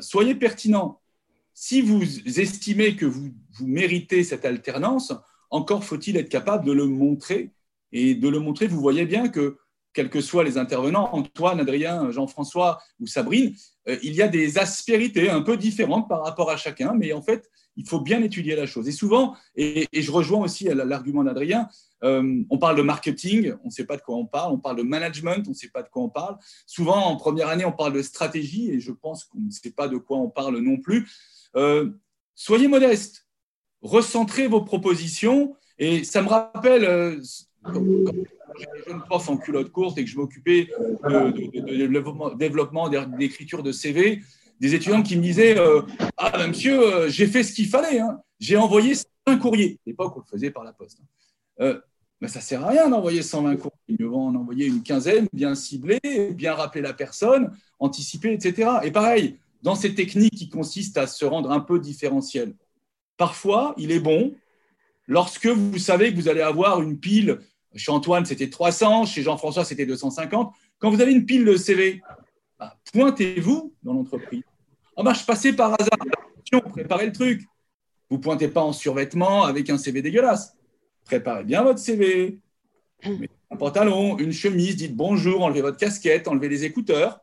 soyez pertinent si vous estimez que vous, vous méritez cette alternance, encore faut-il être capable de le montrer. Et de le montrer, vous voyez bien que, quels que soient les intervenants, Antoine, Adrien, Jean-François ou Sabrine, euh, il y a des aspérités un peu différentes par rapport à chacun, mais en fait, il faut bien étudier la chose. Et souvent, et, je rejoins aussi l'argument d'Adrien, euh, on parle de marketing, on ne sait pas de quoi on parle, on parle de management, on ne sait pas de quoi on parle. Souvent, en première année, on parle de stratégie, et je pense qu'on ne sait pas de quoi on parle non plus. Euh, soyez modeste, recentrez vos propositions. Et ça me rappelle, quand, j'étais jeune prof en culotte courte et que je m'occupais de, développement, d'écriture de CV, des étudiants qui me disaient euh, Ah, monsieur, j'ai fait ce qu'il fallait, hein. j'ai envoyé 120 courriers. À l'époque, on le faisait par la poste. Hein. mais ça ne sert à rien d'envoyer 120 courriers. Il vaut en envoyer une quinzaine, bien ciblée, bien rappeler la personne, anticiper, etc. Et pareil, dans ces techniques qui consistent à se rendre un peu différentiel. Parfois, il est bon, lorsque vous savez que vous allez avoir une pile, chez Antoine c'était 300, chez Jean-François c'était 250, quand vous avez une pile de CV, bah, pointez-vous dans l'entreprise. Ah bah, je passais par hasard, préparez le truc. Vous pointez pas en survêtement avec un CV dégueulasse. Préparez bien votre CV. Mettez un pantalon, une chemise, dites bonjour, enlevez votre casquette, enlevez les écouteurs.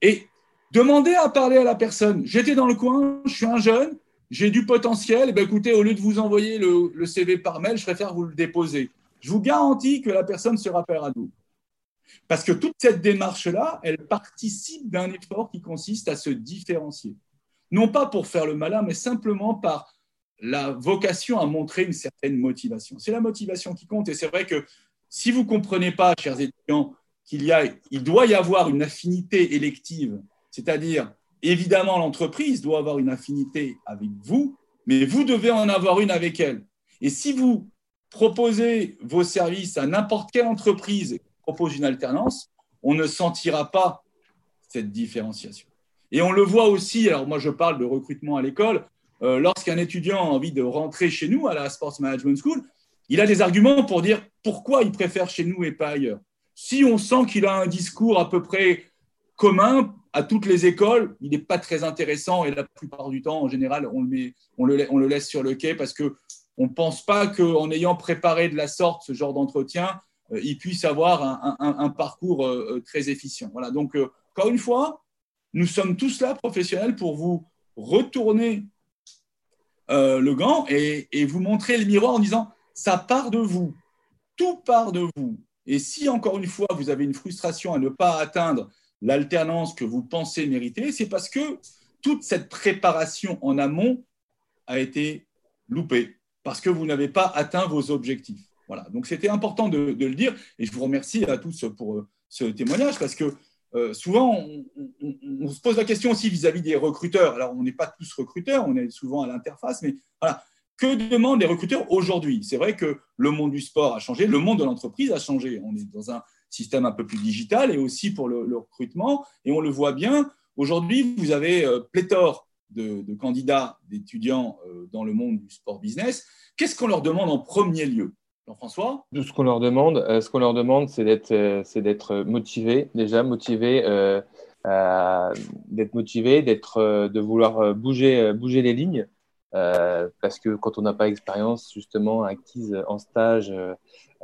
Et Demandez à parler à la personne. J'étais dans le coin, je suis un jeune, j'ai du potentiel. Ben, écoutez, au lieu de vous envoyer le, CV par mail, je préfère vous le déposer. Je vous garantis que la personne se rappellera de vous. Parce que toute cette démarche-là, elle participe d'un effort qui consiste à se différencier. Non pas pour faire le malin, mais simplement par la vocation à montrer une certaine motivation. C'est la motivation qui compte. Et c'est vrai que si vous ne comprenez pas, chers étudiants, qu'il y a, il doit y avoir une affinité élective c'est-à-dire, évidemment, l'entreprise doit avoir une affinité avec vous, mais vous devez en avoir une avec elle. Et si vous proposez vos services à n'importe quelle entreprise qui propose une alternance, on ne sentira pas cette différenciation. Et on le voit aussi, alors moi je parle de recrutement à l'école, euh, lorsqu'un étudiant a envie de rentrer chez nous à la Sports Management School, il a des arguments pour dire pourquoi il préfère chez nous et pas ailleurs. Si on sent qu'il a un discours à peu près commun à toutes les écoles, il n'est pas très intéressant et la plupart du temps, en général, on le, on laisse sur le quai parce qu'on ne pense pas qu'en ayant préparé de la sorte ce genre d'entretien, euh, il puisse avoir un, parcours euh, euh, très efficient. Voilà, donc, encore une fois, nous sommes tous là, professionnels, pour vous retourner le gant et, et vous montrer le miroir en disant, ça part de vous, tout part de vous. Et si, encore une fois, vous avez une frustration à ne pas atteindre l'alternance que vous pensez mériter, c'est parce que toute cette préparation en amont a été loupée, parce que vous n'avez pas atteint vos objectifs. Voilà, donc c'était important de, le dire, et je vous remercie à tous pour euh, ce témoignage, parce que euh, souvent, on, se pose la question aussi vis-à-vis des recruteurs. Alors, on n'est pas tous recruteurs, on est souvent à l'interface, mais voilà, que demandent les recruteurs aujourd'hui? C'est vrai que le monde du sport a changé, le monde de l'entreprise a changé. On est dans un système un peu plus digital et aussi pour le, recrutement. Et on le voit bien. Aujourd'hui, vous avez euh, pléthore de, candidats, d'étudiants euh, dans le monde du sport business. Qu'est-ce qu'on leur demande en premier lieu? Jean-François? Ce qu'on leur demande, euh, ce qu'on leur demande, c'est d'être, c'est d'être motivé, déjà motivé, d'être motivé, d'être, de vouloir bouger, bouger les lignes. Euh, parce que quand on n'a pas d'expérience justement acquise en stage, euh,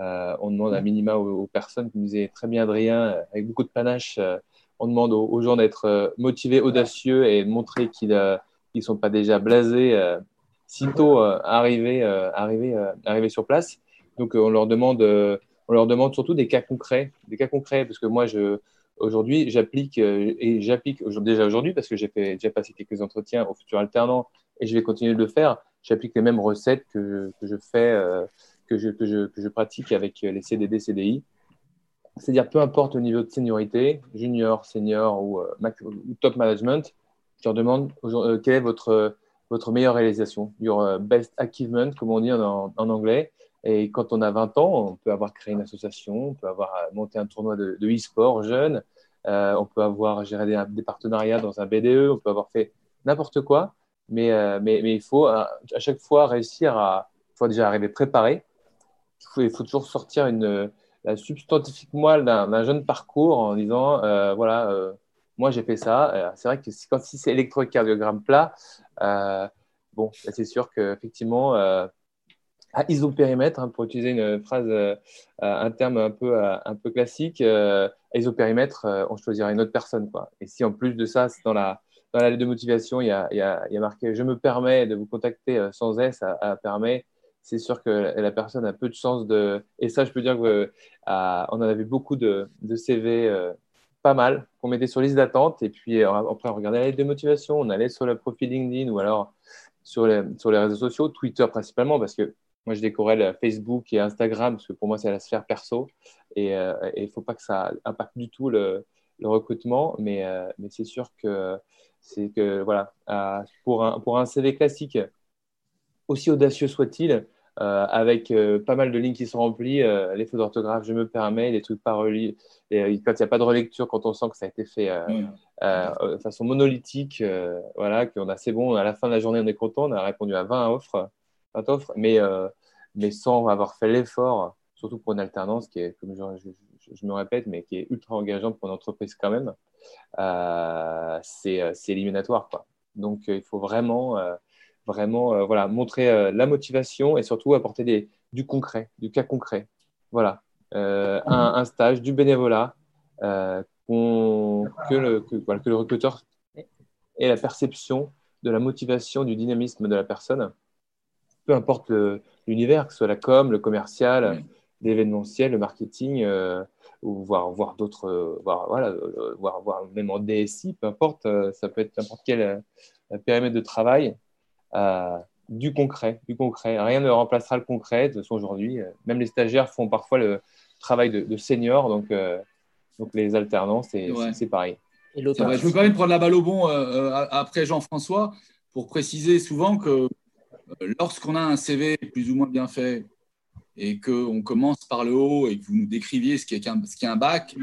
euh, on demande à minima aux, personnes, qui nous disait très bien Adrien, avec beaucoup de panache, on demande aux, gens d'être motivés, audacieux et de montrer qu'ils ne sont pas déjà blasés sitôt arrivés, arrivés, arrivés sur place. Donc on leur demande, on leur demande surtout des cas concrets, des cas concrets, parce que moi je aujourd'hui j'applique et j'applique déjà aujourd'hui parce que j'ai déjà passé quelques entretiens au futur alternant et je vais continuer de le faire. J'applique les mêmes recettes que, que je fais, euh, que, je, que, je, que, je, pratique avec les CDD, CDI. C'est-à-dire, peu importe le niveau de seniorité, junior, senior ou, euh, top management, je leur demande euh, quelle est votre, votre meilleure réalisation, your best achievement, comme on dit en, anglais. Et quand on a 20 ans, on peut avoir créé une association, on peut avoir monté un tournoi de, e-sport jeune, on peut avoir géré des, partenariats dans un BDE, on peut avoir fait n'importe quoi. Mais, euh, mais, mais, il faut euh, à chaque fois réussir à. Il faut déjà arriver préparé. Il faut, il faut toujours sortir une, la substantifique moelle d'un jeune parcours en disant euh, voilà, moi j'ai fait ça. C'est vrai que si, quand si c'est électrocardiogramme plat, bon, c'est sûr qu'effectivement, à isopérimètre, hein, pour utiliser une phrase, un terme un peu, un peu classique, à isopérimètre, on choisira une autre personne. Quoi. Et si en plus de ça, c'est dans la dans la lettre de motivation, il y, a, il, y a, il y a, marqué Je me permets de vous contacter euh, sans S à, à permet. C'est sûr que la personne a peu de chance de. Et ça, je peux dire qu'on euh, en avait beaucoup de, de CV, euh, pas mal, qu'on mettait sur liste d'attente. Et puis après, on regardait la lettre de motivation, on allait sur le profil LinkedIn ou alors sur les, sur les réseaux sociaux, Twitter principalement, parce que moi, je décorais Facebook et Instagram, parce que pour moi, c'est la sphère perso. Et il ne faut pas que ça impacte du tout le, le recrutement. Mais, mais c'est sûr que c'est que, voilà, euh, pour, un, pour un CV classique, aussi audacieux soit-il, euh, avec euh, pas mal de lignes qui sont remplies, les fautes d'orthographe, je me permets, les trucs pas relis, et, quand il n'y a pas de relecture, quand on sent que ça a été fait de façon monolithique, voilà, qu'on a c'est bon, à la fin de la journée, on est content, on a répondu à 20 offres, 20 offres mais, mais sans avoir fait l'effort, surtout pour une alternance qui est, comme je, je, me répète, mais qui est ultra engageante pour une entreprise quand même, c'est éliminatoire. Quoi. Donc, euh, il faut vraiment, vraiment voilà, montrer la motivation et surtout apporter des, du concret, du cas concret. Voilà, un, stage, du bénévolat, que, le, que, que le recruteur ait la perception de la motivation, du dynamisme de la personne, peu importe l'univers, que ce soit la com, le commercial, l'événementiel, le marketing, ou voir, voir d'autres, euh, voir, voilà, euh, voir, voir même en DSI, peu importe, euh, ça peut être n'importe quel périmètre de travail, du concret, du concret. Rien ne remplacera le concret. De toute façon, aujourd'hui, même les stagiaires font parfois le travail de, de senior, donc, donc les alternants, c'est pareil. Et je veux quand même prendre la balle au bon après Jean-François pour préciser souvent que lorsqu'on a un CV plus ou moins bien fait, et qu'on commence par le haut et que vous nous décriviez ce qu'est un, un bac,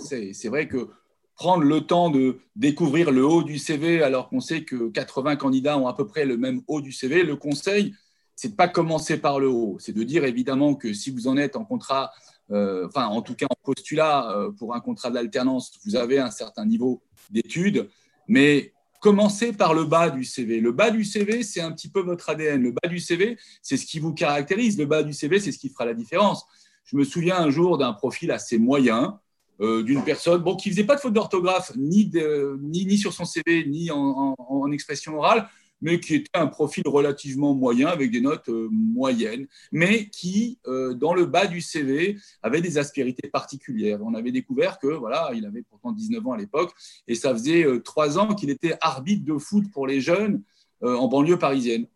c'est vrai que prendre le temps de découvrir le haut du CV alors qu'on sait que 80 candidats ont à peu près le même haut du CV, le conseil, c'est de pas commencer par le haut. C'est de dire évidemment que si vous en êtes en contrat, euh, enfin en tout cas en postulat euh, pour un contrat d'alternance, vous avez un certain niveau d'études, mais commencez par le bas du CV. Le bas du CV, c'est un petit peu votre ADN. Le bas du CV, c'est ce qui vous caractérise. Le bas du CV, c'est ce qui fera la différence. Je me souviens un jour d'un profil assez moyen, euh, d'une personne bon, qui ne faisait pas de faute d'orthographe, ni, ni, ni, sur son CV, ni en, expression orale, mais qui était un profil relativement moyen, avec des notes euh, moyennes, mais qui, euh, dans le bas du CV, avait des aspérités particulières. On avait découvert que, voilà, il avait pourtant 19 ans à l'époque, et ça faisait euh, trois ans qu'il était arbitre de foot pour les jeunes en banlieue parisienne.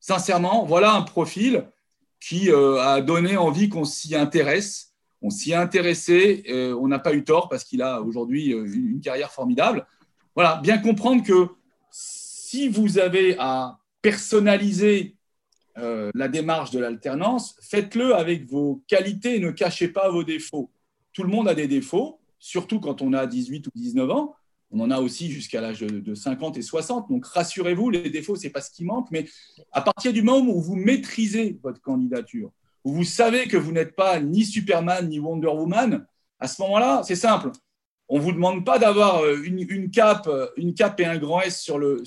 Sincèrement, voilà un profil qui a donné envie qu'on s'y intéresse. On s'y est intéressé, on n'a pas eu tort parce qu'il a aujourd'hui une carrière formidable. Voilà, bien comprendre que si vous avez à personnaliser euh, la démarche de l'alternance, faites-le avec vos qualités ne cachez pas vos défauts. Tout le monde a des défauts, surtout quand on a 18 ou 19 ans. On en a aussi jusqu'à l'âge de 50 et 60. Donc rassurez-vous, les défauts, ce n'est pas ce qui manque. Mais à partir du moment où vous maîtrisez votre candidature, où vous savez que vous n'êtes pas ni Superman ni Wonder Woman, à ce moment-là, c'est simple. On ne vous demande pas d'avoir euh, une, cape, euh, une cape et un grand S sur le,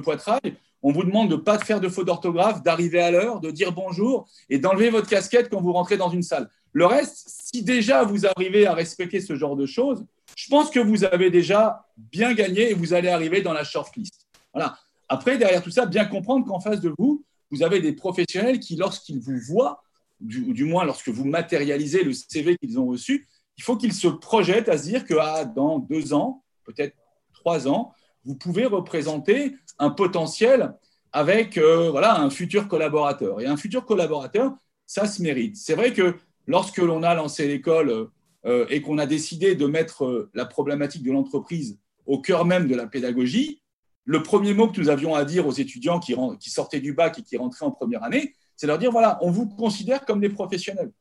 poitrail. On vous demande de faire de faute d'orthographe, d'arriver à l'heure, de dire bonjour et d'enlever votre casquette quand vous rentrez dans une salle. Le reste, si déjà vous arrivez à respecter ce genre de choses, je pense que vous avez déjà bien gagné et vous allez arriver dans la shortlist. Voilà. Après, derrière tout ça, bien comprendre qu'en face de vous, vous avez des professionnels qui, lorsqu'ils vous voient, du, du moins lorsque vous matérialisez le CV qu'ils ont reçu, il faut qu'ils se projettent à se dire que ah, dans deux ans, peut-être trois ans, vous pouvez représenter un potentiel avec euh, voilà, un futur collaborateur. Et un futur collaborateur, ça se mérite. C'est vrai que lorsque l'on a lancé l'école euh, et qu'on a décidé de mettre euh, la problématique de l'entreprise au cœur même de la pédagogie, le premier mot que nous avions à dire aux étudiants qui, qui sortaient du bac et qui rentraient en première année, c'est leur dire, voilà, on vous considère comme des professionnels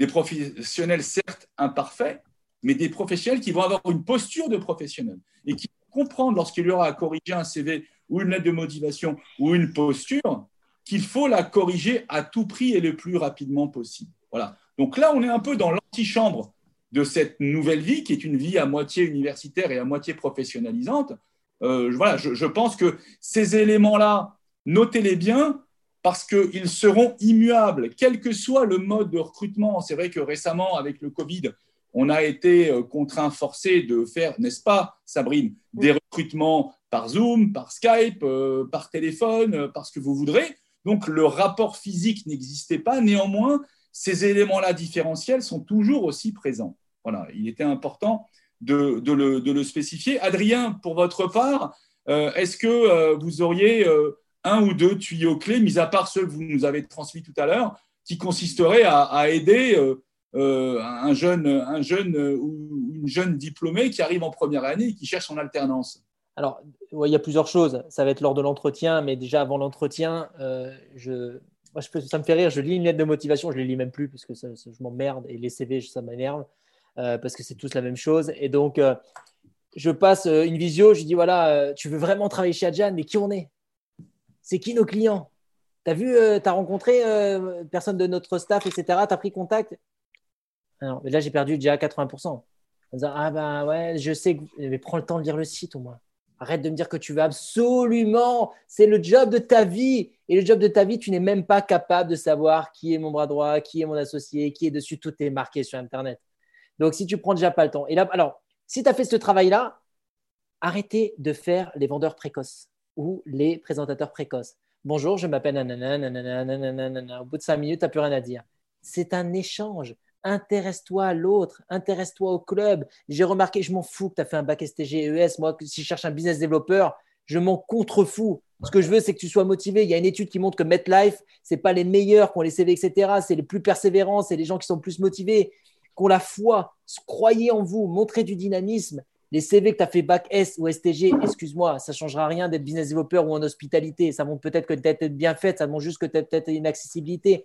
des professionnels certes imparfaits, mais des professionnels qui vont avoir une posture de professionnel et qui vont lorsqu'il y aura à corriger un CV ou une lettre de motivation ou une posture, qu'il faut la corriger à tout prix et le plus rapidement possible. Voilà. Donc là, on est un peu dans l'antichambre de cette nouvelle vie, qui est une vie à moitié universitaire et à moitié professionnalisante. Euh, voilà, je, je pense que ces éléments-là, notez-les bien, parce qu'ils seront immuables, quel que soit le mode de recrutement. C'est vrai que récemment, avec le Covid, on a été euh, contraint, forcé de faire, n'est-ce pas, Sabrine, des recrutements par Zoom, par Skype, euh, par téléphone, euh, par ce que vous voudrez. Donc, le rapport physique n'existait pas. Néanmoins, ces éléments-là différentiels sont toujours aussi présents. Voilà, il était important de, le, spécifier. Adrien, pour votre part, est-ce que vous auriez un ou deux tuyaux clés, mis à part ceux que vous nous avez transmis tout à l'heure, qui consisteraient à, aider euh, euh, un jeune, un jeune ou une jeune diplômée qui arrive en première année et qui cherche son alternance Alors, il y a plusieurs choses. Ça va être lors de l'entretien, mais déjà avant l'entretien, euh, je, ça me fait rire. Je lis une lettre de motivation, je ne les lis même plus parce que ça, je m'emmerde et les CV, ça m'énerve parce que c'est tous la même chose. Et donc, je passe une visio, je dis voilà, tu veux vraiment travailler chez Adjan, mais qui on est? C'est qui nos clients? Tu as vu, euh, tu as rencontré euh, personne de notre staff, etc. Tu as pris contact? Alors, Là, j'ai perdu déjà 80%. ah ben ouais, je sais, mais prends le temps de lire le site au moins. Arrête de me dire que tu veux absolument, c'est le job de ta vie. Et le job de ta vie, tu n'es même pas capable de savoir qui est mon bras droit, qui est mon associé, qui est dessus. Tout est marqué sur Internet. Donc, si tu prends déjà pas le temps. Et là, alors, si tu as fait ce travail-là, arrêtez de faire les vendeurs précoces ou les présentateurs précoces. Bonjour, je m'appelle nanana, Au bout de cinq minutes, tu n'as plus rien à dire. C'est un échange. Intéresse-toi à l'autre, intéresse-toi au club. J'ai remarqué, je m'en fous que tu as fait un bac STG, ES. Moi, si je cherche un business développeur, je m'en contrefous. Ce que je veux, c'est que tu sois motivé. Il y a une étude qui montre que MetLife, ce n'est pas les meilleurs qui ont les CV, etc. C'est les plus persévérants, c'est les gens qui sont plus motivés, qui ont la foi. Croyez en vous, montrez du dynamisme les CV que tu as fait bac S ou STG, excuse-moi, ça ne changera rien d'être business developer ou en hospitalité. Ça montre peut-être que tu es bien faite, ça montre juste que tu as peut-être une accessibilité.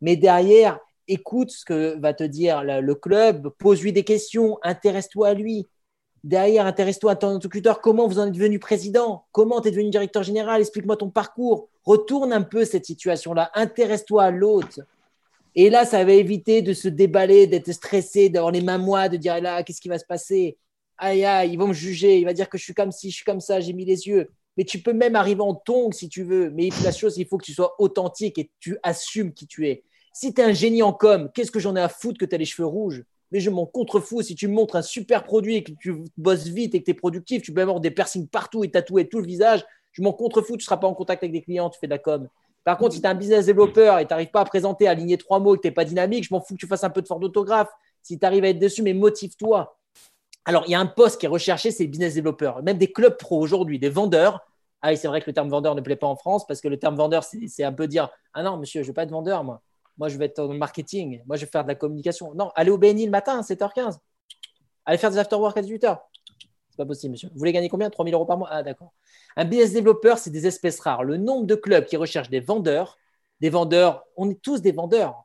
Mais derrière, écoute ce que va te dire le club, pose-lui des questions, intéresse-toi à lui. Derrière, intéresse-toi à ton interlocuteur. Comment vous en êtes devenu président? Comment tu es devenu directeur général? Explique-moi ton parcours. Retourne un peu cette situation-là. Intéresse-toi à l'autre. Et là, ça va éviter de se déballer, d'être stressé, d'avoir les mains moites, de dire là, qu'est-ce qui va se passer? Aïe, aïe, ils vont me juger, il va dire que je suis comme ci, je suis comme ça, j'ai mis les yeux. Mais tu peux même arriver en tongs si tu veux. Mais la chose, il faut que tu sois authentique et tu assumes qui tu es. Si tu es un génie en com, qu'est-ce que j'en ai à foutre que tu as les cheveux rouges? Mais je m'en contrefous. Si tu montres un super produit et que tu bosses vite et que tu es productif, tu peux avoir des piercings partout et tatouer tout le visage. Je m'en contrefous, tu ne seras pas en contact avec des clients, tu fais de la com. Par contre, si tu es un business développeur et tu n'arrives pas à présenter, à aligner trois mots, que tu n'es pas dynamique, je m'en fous que tu fasses un peu de fort d'autographe. Si tu arrives à être dessus, mais motive-toi. Alors, il y a un poste qui est recherché, c'est business développeur. Même des clubs pro aujourd'hui, des vendeurs. Ah oui, c'est vrai que le terme vendeur ne plaît pas en France parce que le terme vendeur, c'est un peu dire Ah non, monsieur, je ne veux pas être vendeur, moi. Moi, je vais être dans le marketing. Moi, je vais faire de la communication. Non, allez au BNI le matin, 7h15. Allez faire des after-work à 18h. C'est pas possible, monsieur. Vous voulez gagner combien? 3000 euros par mois Ah, d'accord. Un business développeur, c'est des espèces rares. Le nombre de clubs qui recherchent des vendeurs, des vendeurs, on est tous des vendeurs.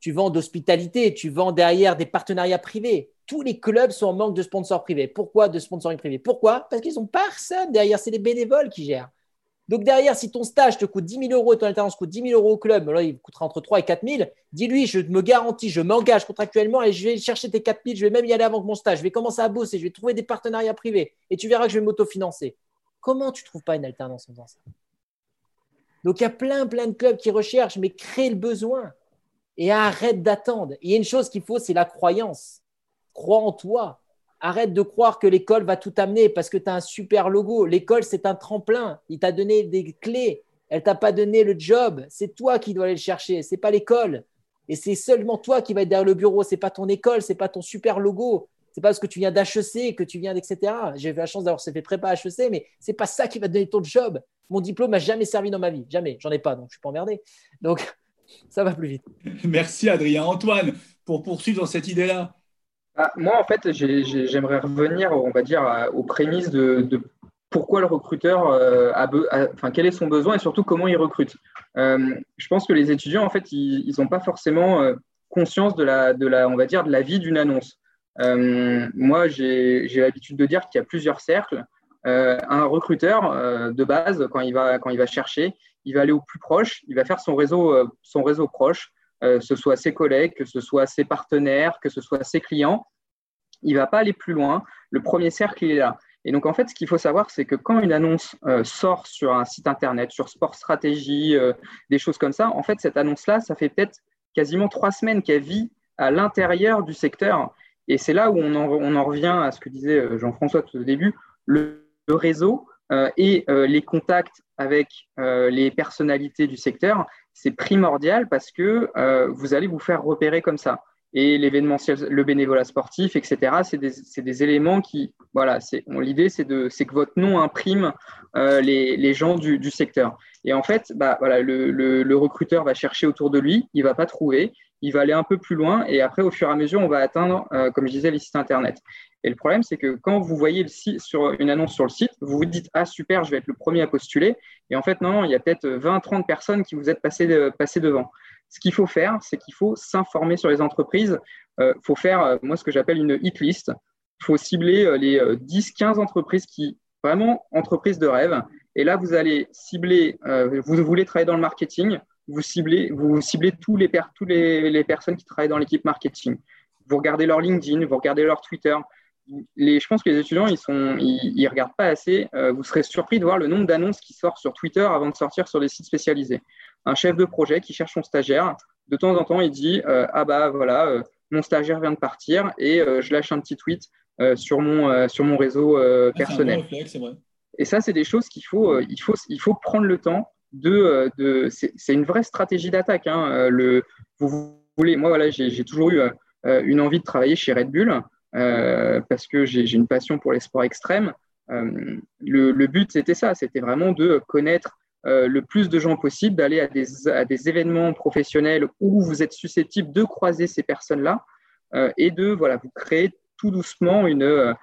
Tu vends d'hospitalité, tu vends derrière des partenariats privés. Tous les clubs sont en manque de sponsors privés. Pourquoi de sponsoring privé? Pourquoi? Parce qu'ils n'ont personne derrière, c'est les bénévoles qui gèrent. Donc derrière, si ton stage te coûte 10 000 euros et ton alternance coûte 10 000 euros au club, là, il coûtera entre 3 et 4 000, dis-lui, je me garantis, je m'engage contractuellement et je vais chercher tes 4 000, je vais même y aller avant que mon stage, je vais commencer à bosser, je vais trouver des partenariats privés et tu verras que je vais m'autofinancer. Comment tu ne trouves pas une alternance en faisant ça? Donc il y a plein, plein de clubs qui recherchent, mais crée le besoin et arrête d'attendre. Il y a une chose qu'il faut, c'est la croyance. Crois en toi. Arrête de croire que l'école va tout amener parce que tu as un super logo. L'école, c'est un tremplin. Il t'a donné des clés. Elle t'a pas donné le job. C'est toi qui dois aller le chercher. C'est pas l'école. Et c'est seulement toi qui vas être derrière le bureau. C'est pas ton école. C'est pas ton super logo c'est pas parce que tu viens d'HEC, que tu viens d'etc. J'ai eu la chance d'avoir fait prépa HEC, mais c'est pas ça qui va donner ton job. Mon diplôme m'a jamais servi dans ma vie, jamais. J'en ai pas, donc je suis pas emmerdé. Donc ça va plus vite. Merci Adrien. Antoine, pour poursuivre dans cette idée-là. Ah, moi, en fait, j'aimerais revenir, on va dire, aux prémices de, pourquoi le recruteur euh, a, enfin, quel est son besoin et surtout comment il recrute. Euh, je pense que les étudiants, en fait, ils n'ont pas forcément euh, conscience de la, de la, on va dire, de la vie d'une annonce. Moi, j'ai l'habitude de dire qu'il y a plusieurs cercles. Un recruteur de base, quand il, va, quand il va chercher, il va aller au plus proche, il va faire son réseau, son réseau proche, que ce soit ses collègues, que ce soit ses partenaires, que ce soit ses clients. Il ne va pas aller plus loin. Le premier cercle, il est là. Et donc, en fait, ce qu'il faut savoir, c'est que quand une annonce sort sur un site internet, sur Sport Stratégie, des choses comme ça, en fait, cette annonce-là, ça fait peut-être quasiment trois semaines qu'elle vit à l'intérieur du secteur et c'est là où on en, revient à ce que disait euh, Jean-François tout au début, le, réseau euh, et euh, les contacts avec les personnalités du secteur, c'est primordial parce que vous allez vous faire repérer comme ça. Et l'événementiel, le bénévolat sportif, etc., c'est des, éléments qui, voilà, l'idée, c'est que votre nom imprime les, gens du, secteur. Et en fait, bah, voilà, le, le, recruteur va chercher autour de lui, il ne va pas trouver, il va aller un peu plus loin et après, au fur et à mesure, on va atteindre, euh, comme je disais, les sites Internet. Et le problème, c'est que quand vous voyez le une annonce sur le site, vous vous dites Ah, super, je vais être le premier à postuler. Et en fait, non, il y a peut-être 20, 30 personnes qui vous êtes passées, devant. Ce qu'il faut faire, c'est qu'il faut s'informer sur les entreprises. Il euh, faut faire, euh, moi, ce que j'appelle une hit list. Il faut cibler les 10, 15 entreprises qui, vraiment, entreprises de rêve. Et là, vous allez cibler, vous voulez travailler dans le marketing, vous ciblez, vous ciblez tous les, toutes les, personnes qui travaillent dans l'équipe marketing. Vous regardez leur LinkedIn, vous regardez leur Twitter. Les, je pense que les étudiants, ils ne ils, regardent pas assez. Euh, vous serez surpris de voir le nombre d'annonces qui sortent sur Twitter avant de sortir sur des sites spécialisés. Un chef de projet qui cherche son stagiaire, de temps en temps, il dit euh, Ah bah voilà, euh, mon stagiaire vient de partir et je lâche un petit tweet sur, mon, sur mon réseau ah, personnel. Et ça, c'est des choses qu'il faut, il faut, il faut prendre le temps euh, c'est une vraie stratégie d'attaque. Hein. Euh, vous voulez, moi, voilà, j'ai toujours eu euh, une envie de travailler chez Red Bull parce que j'ai une passion pour les sports extrêmes. Le, but, c'était ça, c'était vraiment de connaître le plus de gens possible, d'aller à des, événements professionnels où vous êtes susceptible de croiser ces personnes-là et de voilà, vous créer tout doucement une,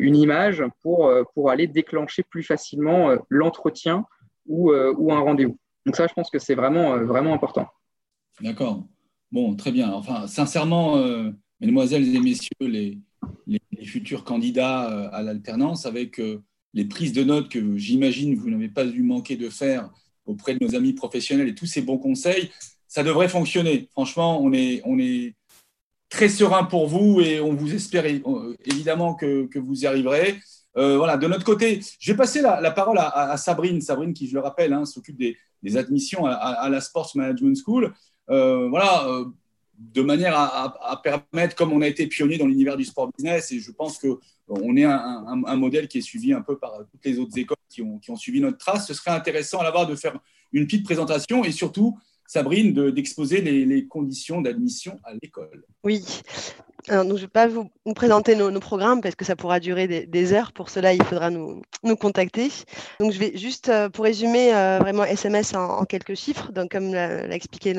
image pour aller déclencher plus facilement l'entretien euh, ou, un rendez-vous. Donc ça, je pense que c'est vraiment, euh, vraiment important. D'accord. Bon, très bien. Enfin, sincèrement, euh, mesdemoiselles et messieurs, les, les, futurs candidats à l'alternance, avec les prises de notes que j'imagine vous n'avez pas dû manquer de faire auprès de nos amis professionnels et tous ces bons conseils, ça devrait fonctionner. Franchement, on est, on est très serein pour vous et on vous espère évidemment que, que vous y arriverez. Euh, voilà, de notre côté, je vais passer la, parole à, Sabrine. Sabrine, qui, je le rappelle, hein, s'occupe des, admissions à, la Sports Management School. Euh, voilà, euh, de manière à, permettre, comme on a été pionnier dans l'univers du sport business, et je pense qu'on est un, modèle qui est suivi un peu par toutes les autres écoles qui ont, suivi notre trace, ce serait intéressant à l'avoir de faire une petite présentation et surtout Sabrine, d'exposer les, conditions d'admission à l'école. Oui. Alors, je ne vais pas vous, présenter nos, programmes parce que ça pourra durer des, heures. Pour cela, il faudra nous, contacter. Donc, je vais juste, euh, pour résumer euh, vraiment SMS en, quelques chiffres. Donc, comme l'a expliqué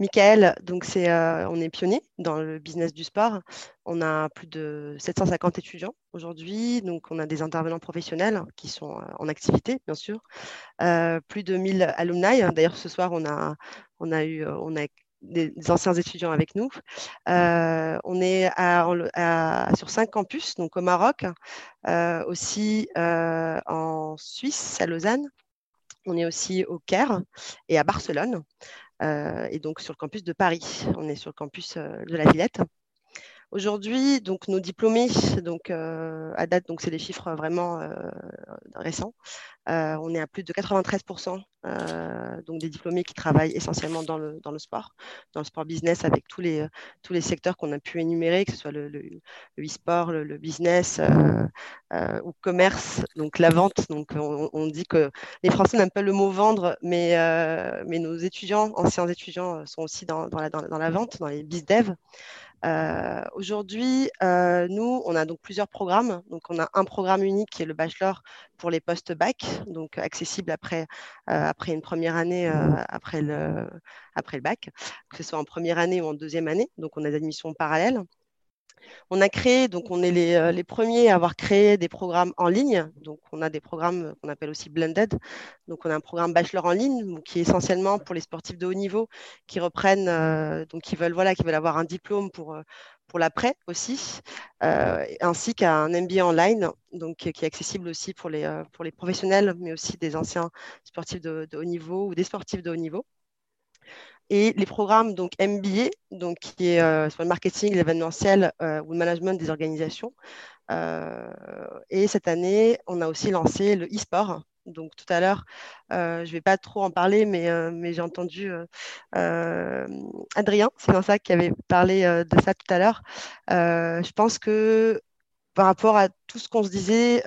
Michael, donc c'est, euh, on est pionnier dans le business du sport. On a plus de 750 étudiants aujourd'hui, donc on a des intervenants professionnels qui sont en activité, bien sûr. Plus de 1000 alumni. D'ailleurs, ce soir, on a, on a eu on a des, anciens étudiants avec nous. on est à, sur cinq campus, donc au Maroc, aussi en Suisse, à Lausanne. On est aussi au Caire et à Barcelone, et donc sur le campus de Paris. On est sur le campus de la Villette. Aujourd'hui, donc nos diplômés, donc euh, à date, donc c'est des chiffres vraiment euh, récents. Euh, on est à plus de 93% donc des diplômés qui travaillent essentiellement dans le, sport, dans le sport business avec tous les, secteurs qu'on a pu énumérer, que ce soit le, e-sport, le, business ou commerce, donc la vente. Donc on, dit que les Français n'aiment pas le mot vendre, mais, nos étudiants, anciens étudiants, sont aussi dans, dans, la, dans la, vente, dans les biz dev. Euh, aujourd'hui, euh, nous, on a donc plusieurs programmes. Donc, on a un programme unique qui est le bachelor pour les post-bac, donc accessible après, euh, après une première année, après, le, après le bac, que ce soit en première année ou en deuxième année. Donc, on a des admissions parallèles. On a créé, donc on est euh, les, premiers à avoir créé des programmes en ligne. Donc on a des programmes qu'on appelle aussi blended. Donc on a un programme bachelor en ligne qui est essentiellement pour les sportifs de haut niveau qui reprennent, euh, donc qui veulent voilà, qui veulent avoir un diplôme pour euh, l'après aussi, ainsi qu'un MBA online, donc qui est accessible aussi pour les, pour les professionnels, mais aussi des anciens sportifs de haut niveau ou des sportifs de haut niveau et les programmes donc MBA, donc qui est euh, sur le marketing, l'événementiel euh, ou le management des organisations. Euh, et cette année, on a aussi lancé le e-sport. Donc tout à l'heure, je ne vais pas trop en parler, mais, mais j'ai entendu Adrien, c'est ça qui avait parlé de ça tout à l'heure. je pense que par rapport à tout ce qu'on se disait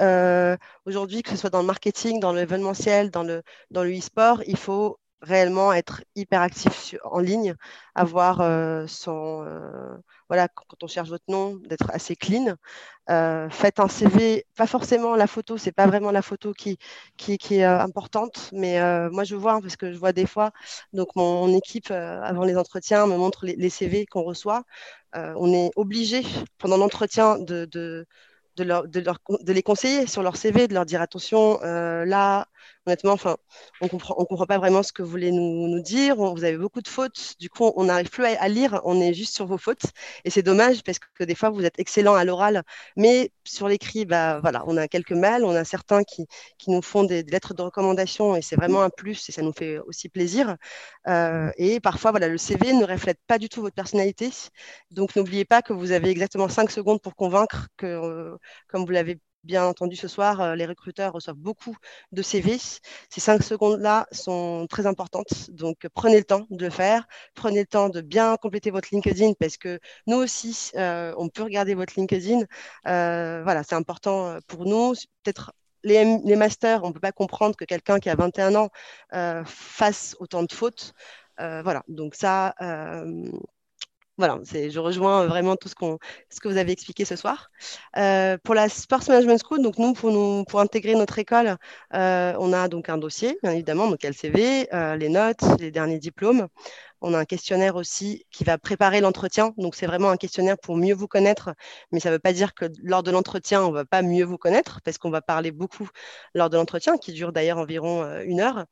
aujourd'hui, que ce soit dans le marketing, dans l'événementiel, dans le dans le e-sport, il faut réellement être hyper actif en ligne, avoir euh, son euh, voilà quand on cherche votre nom d'être assez clean. Euh, faites un CV, pas forcément la photo, c'est pas vraiment la photo qui qui, est importante, mais moi je vois hein, parce que je vois des fois donc mon, équipe avant les entretiens me montre les, CV qu'on reçoit. on est obligé pendant l'entretien de, de de, leur, de, les conseiller sur leur CV, de leur dire attention, là, honnêtement, enfin, on comprend, comprend pas vraiment ce que vous voulez nous, nous dire. vous avez beaucoup de fautes. Du coup, on n'arrive plus à, lire. On est juste sur vos fautes. Et c'est dommage parce que des fois, vous êtes excellent à l'oral, mais sur l'écrit, bah, voilà, on a quelques mal. On a certains qui, qui nous font des, lettres de recommandation et c'est vraiment un plus et ça nous fait aussi plaisir. Euh, et parfois, voilà, le CV ne reflète pas du tout votre personnalité. Donc, n'oubliez pas que vous avez exactement cinq secondes pour convaincre que, euh, comme vous l'avez Bien entendu, ce soir, euh, les recruteurs reçoivent beaucoup de CV. Ces cinq secondes-là sont très importantes. Donc, prenez le temps de le faire. Prenez le temps de bien compléter votre LinkedIn parce que nous aussi, euh, on peut regarder votre LinkedIn. Euh, voilà, c'est important pour nous. Peut-être les, les, masters, on ne peut pas comprendre que quelqu'un qui a 21 ans fasse autant de fautes. voilà, donc ça, voilà, je rejoins vraiment tout ce, qu'on, ce que vous avez expliqué ce soir. Euh, pour la Sports Management School, donc nous, pour, intégrer notre école, euh, on a donc un dossier, bien évidemment, donc LCV, euh, les notes, les derniers diplômes. On a un questionnaire aussi qui va préparer l'entretien. Donc, c'est vraiment un questionnaire pour mieux vous connaître. Mais ça ne veut pas dire que lors de l'entretien, on ne va pas mieux vous connaître parce qu'on va parler beaucoup lors de l'entretien, qui dure d'ailleurs environ euh, une heure.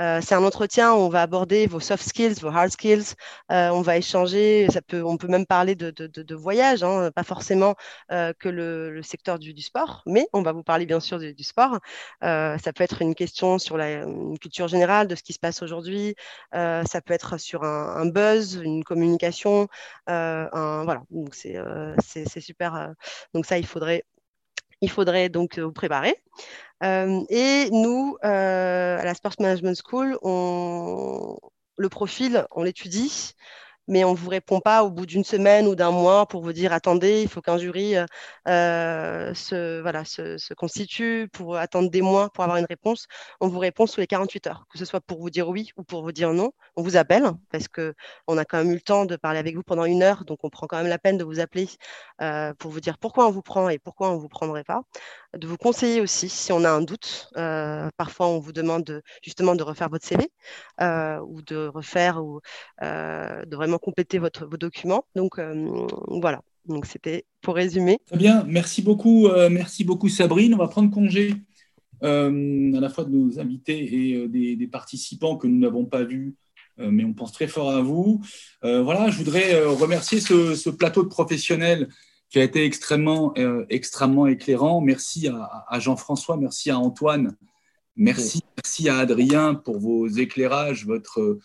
Euh, c'est un entretien où on va aborder vos soft skills, vos hard skills. Euh, on va échanger. On peut même parler de, voyage, hein, pas forcément que le, secteur du, sport, mais on va vous parler bien sûr du, du sport. ça peut être une question sur la culture générale de ce qui se passe aujourd'hui. ça peut être sur un un, buzz, une communication, euh, voilà. Donc c'est euh, super. Euh, donc ça, il faudrait, il faudrait donc vous préparer. et nous, à la Sports Management School, on, le profil, on l'étudie. Mais on ne vous répond pas au bout d'une semaine ou d'un mois pour vous dire attendez, il faut qu'un jury euh, se, voilà, se, constitue pour attendre des mois pour avoir une réponse. On vous répond sous les 48 heures, que ce soit pour vous dire oui ou pour vous dire non. On vous appelle parce qu'on a quand même eu le temps de parler avec vous pendant une heure, donc on prend quand même la peine de vous appeler euh, pour vous dire pourquoi on vous prend et pourquoi on ne vous prendrait pas. De vous conseiller aussi si on a un doute. Euh, parfois, on vous demande justement de refaire votre CV euh, ou de refaire ou de vraiment compléter votre, vos documents. Donc voilà. Donc c'était pour résumer. Très bien, merci beaucoup, merci beaucoup Sabrine. On va prendre congé à la fois de nos invités et des, des, participants que nous n'avons pas vus euh, mais on pense très fort à vous. Euh, voilà, je voudrais euh, remercier ce, plateau de professionnels qui a été extrêmement, extrêmement éclairant. Merci à, Jean-François, merci à Antoine, merci, merci à Adrien pour vos éclairages, votre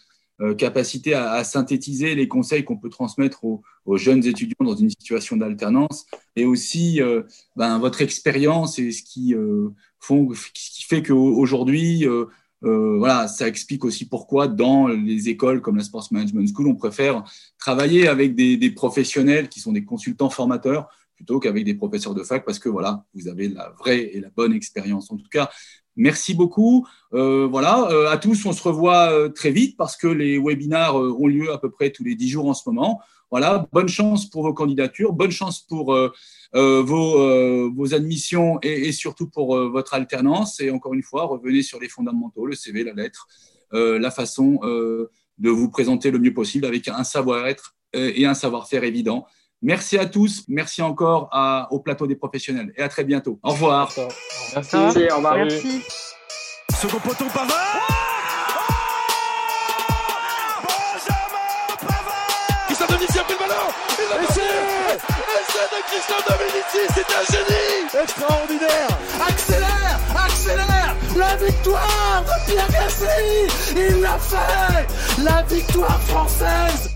capacité à, synthétiser les conseils qu'on peut transmettre aux, jeunes étudiants dans une situation d'alternance, et aussi ben, votre expérience et ce qui, qui fait qu'aujourd'hui, euh, voilà, ça explique aussi pourquoi dans les écoles comme la Sports Management School, on préfère travailler avec des, professionnels qui sont des consultants formateurs plutôt qu'avec des professeurs de fac parce que voilà, vous avez la vraie et la bonne expérience. En tout cas, merci beaucoup. Euh, voilà, euh, à tous, on se revoit très vite parce que les webinars ont lieu à peu près tous les dix jours en ce moment. Voilà, bonne chance pour vos candidatures, bonne chance pour euh, euh, vos, euh, vos, admissions et, surtout pour votre alternance. Et encore une fois, revenez sur les fondamentaux, le CV, la lettre, la façon de vous présenter le mieux possible avec un savoir-être et un savoir-faire évident. Merci à tous, merci encore au plateau des professionnels. Et à très bientôt. Au revoir. Merci, au revoir. Merci. Second poteau Pavard de Christian Dominici, c'est un génie. Extraordinaire. Accélère. Accélère. La victoire de Pierre Gasly. Il l'a fait. La victoire française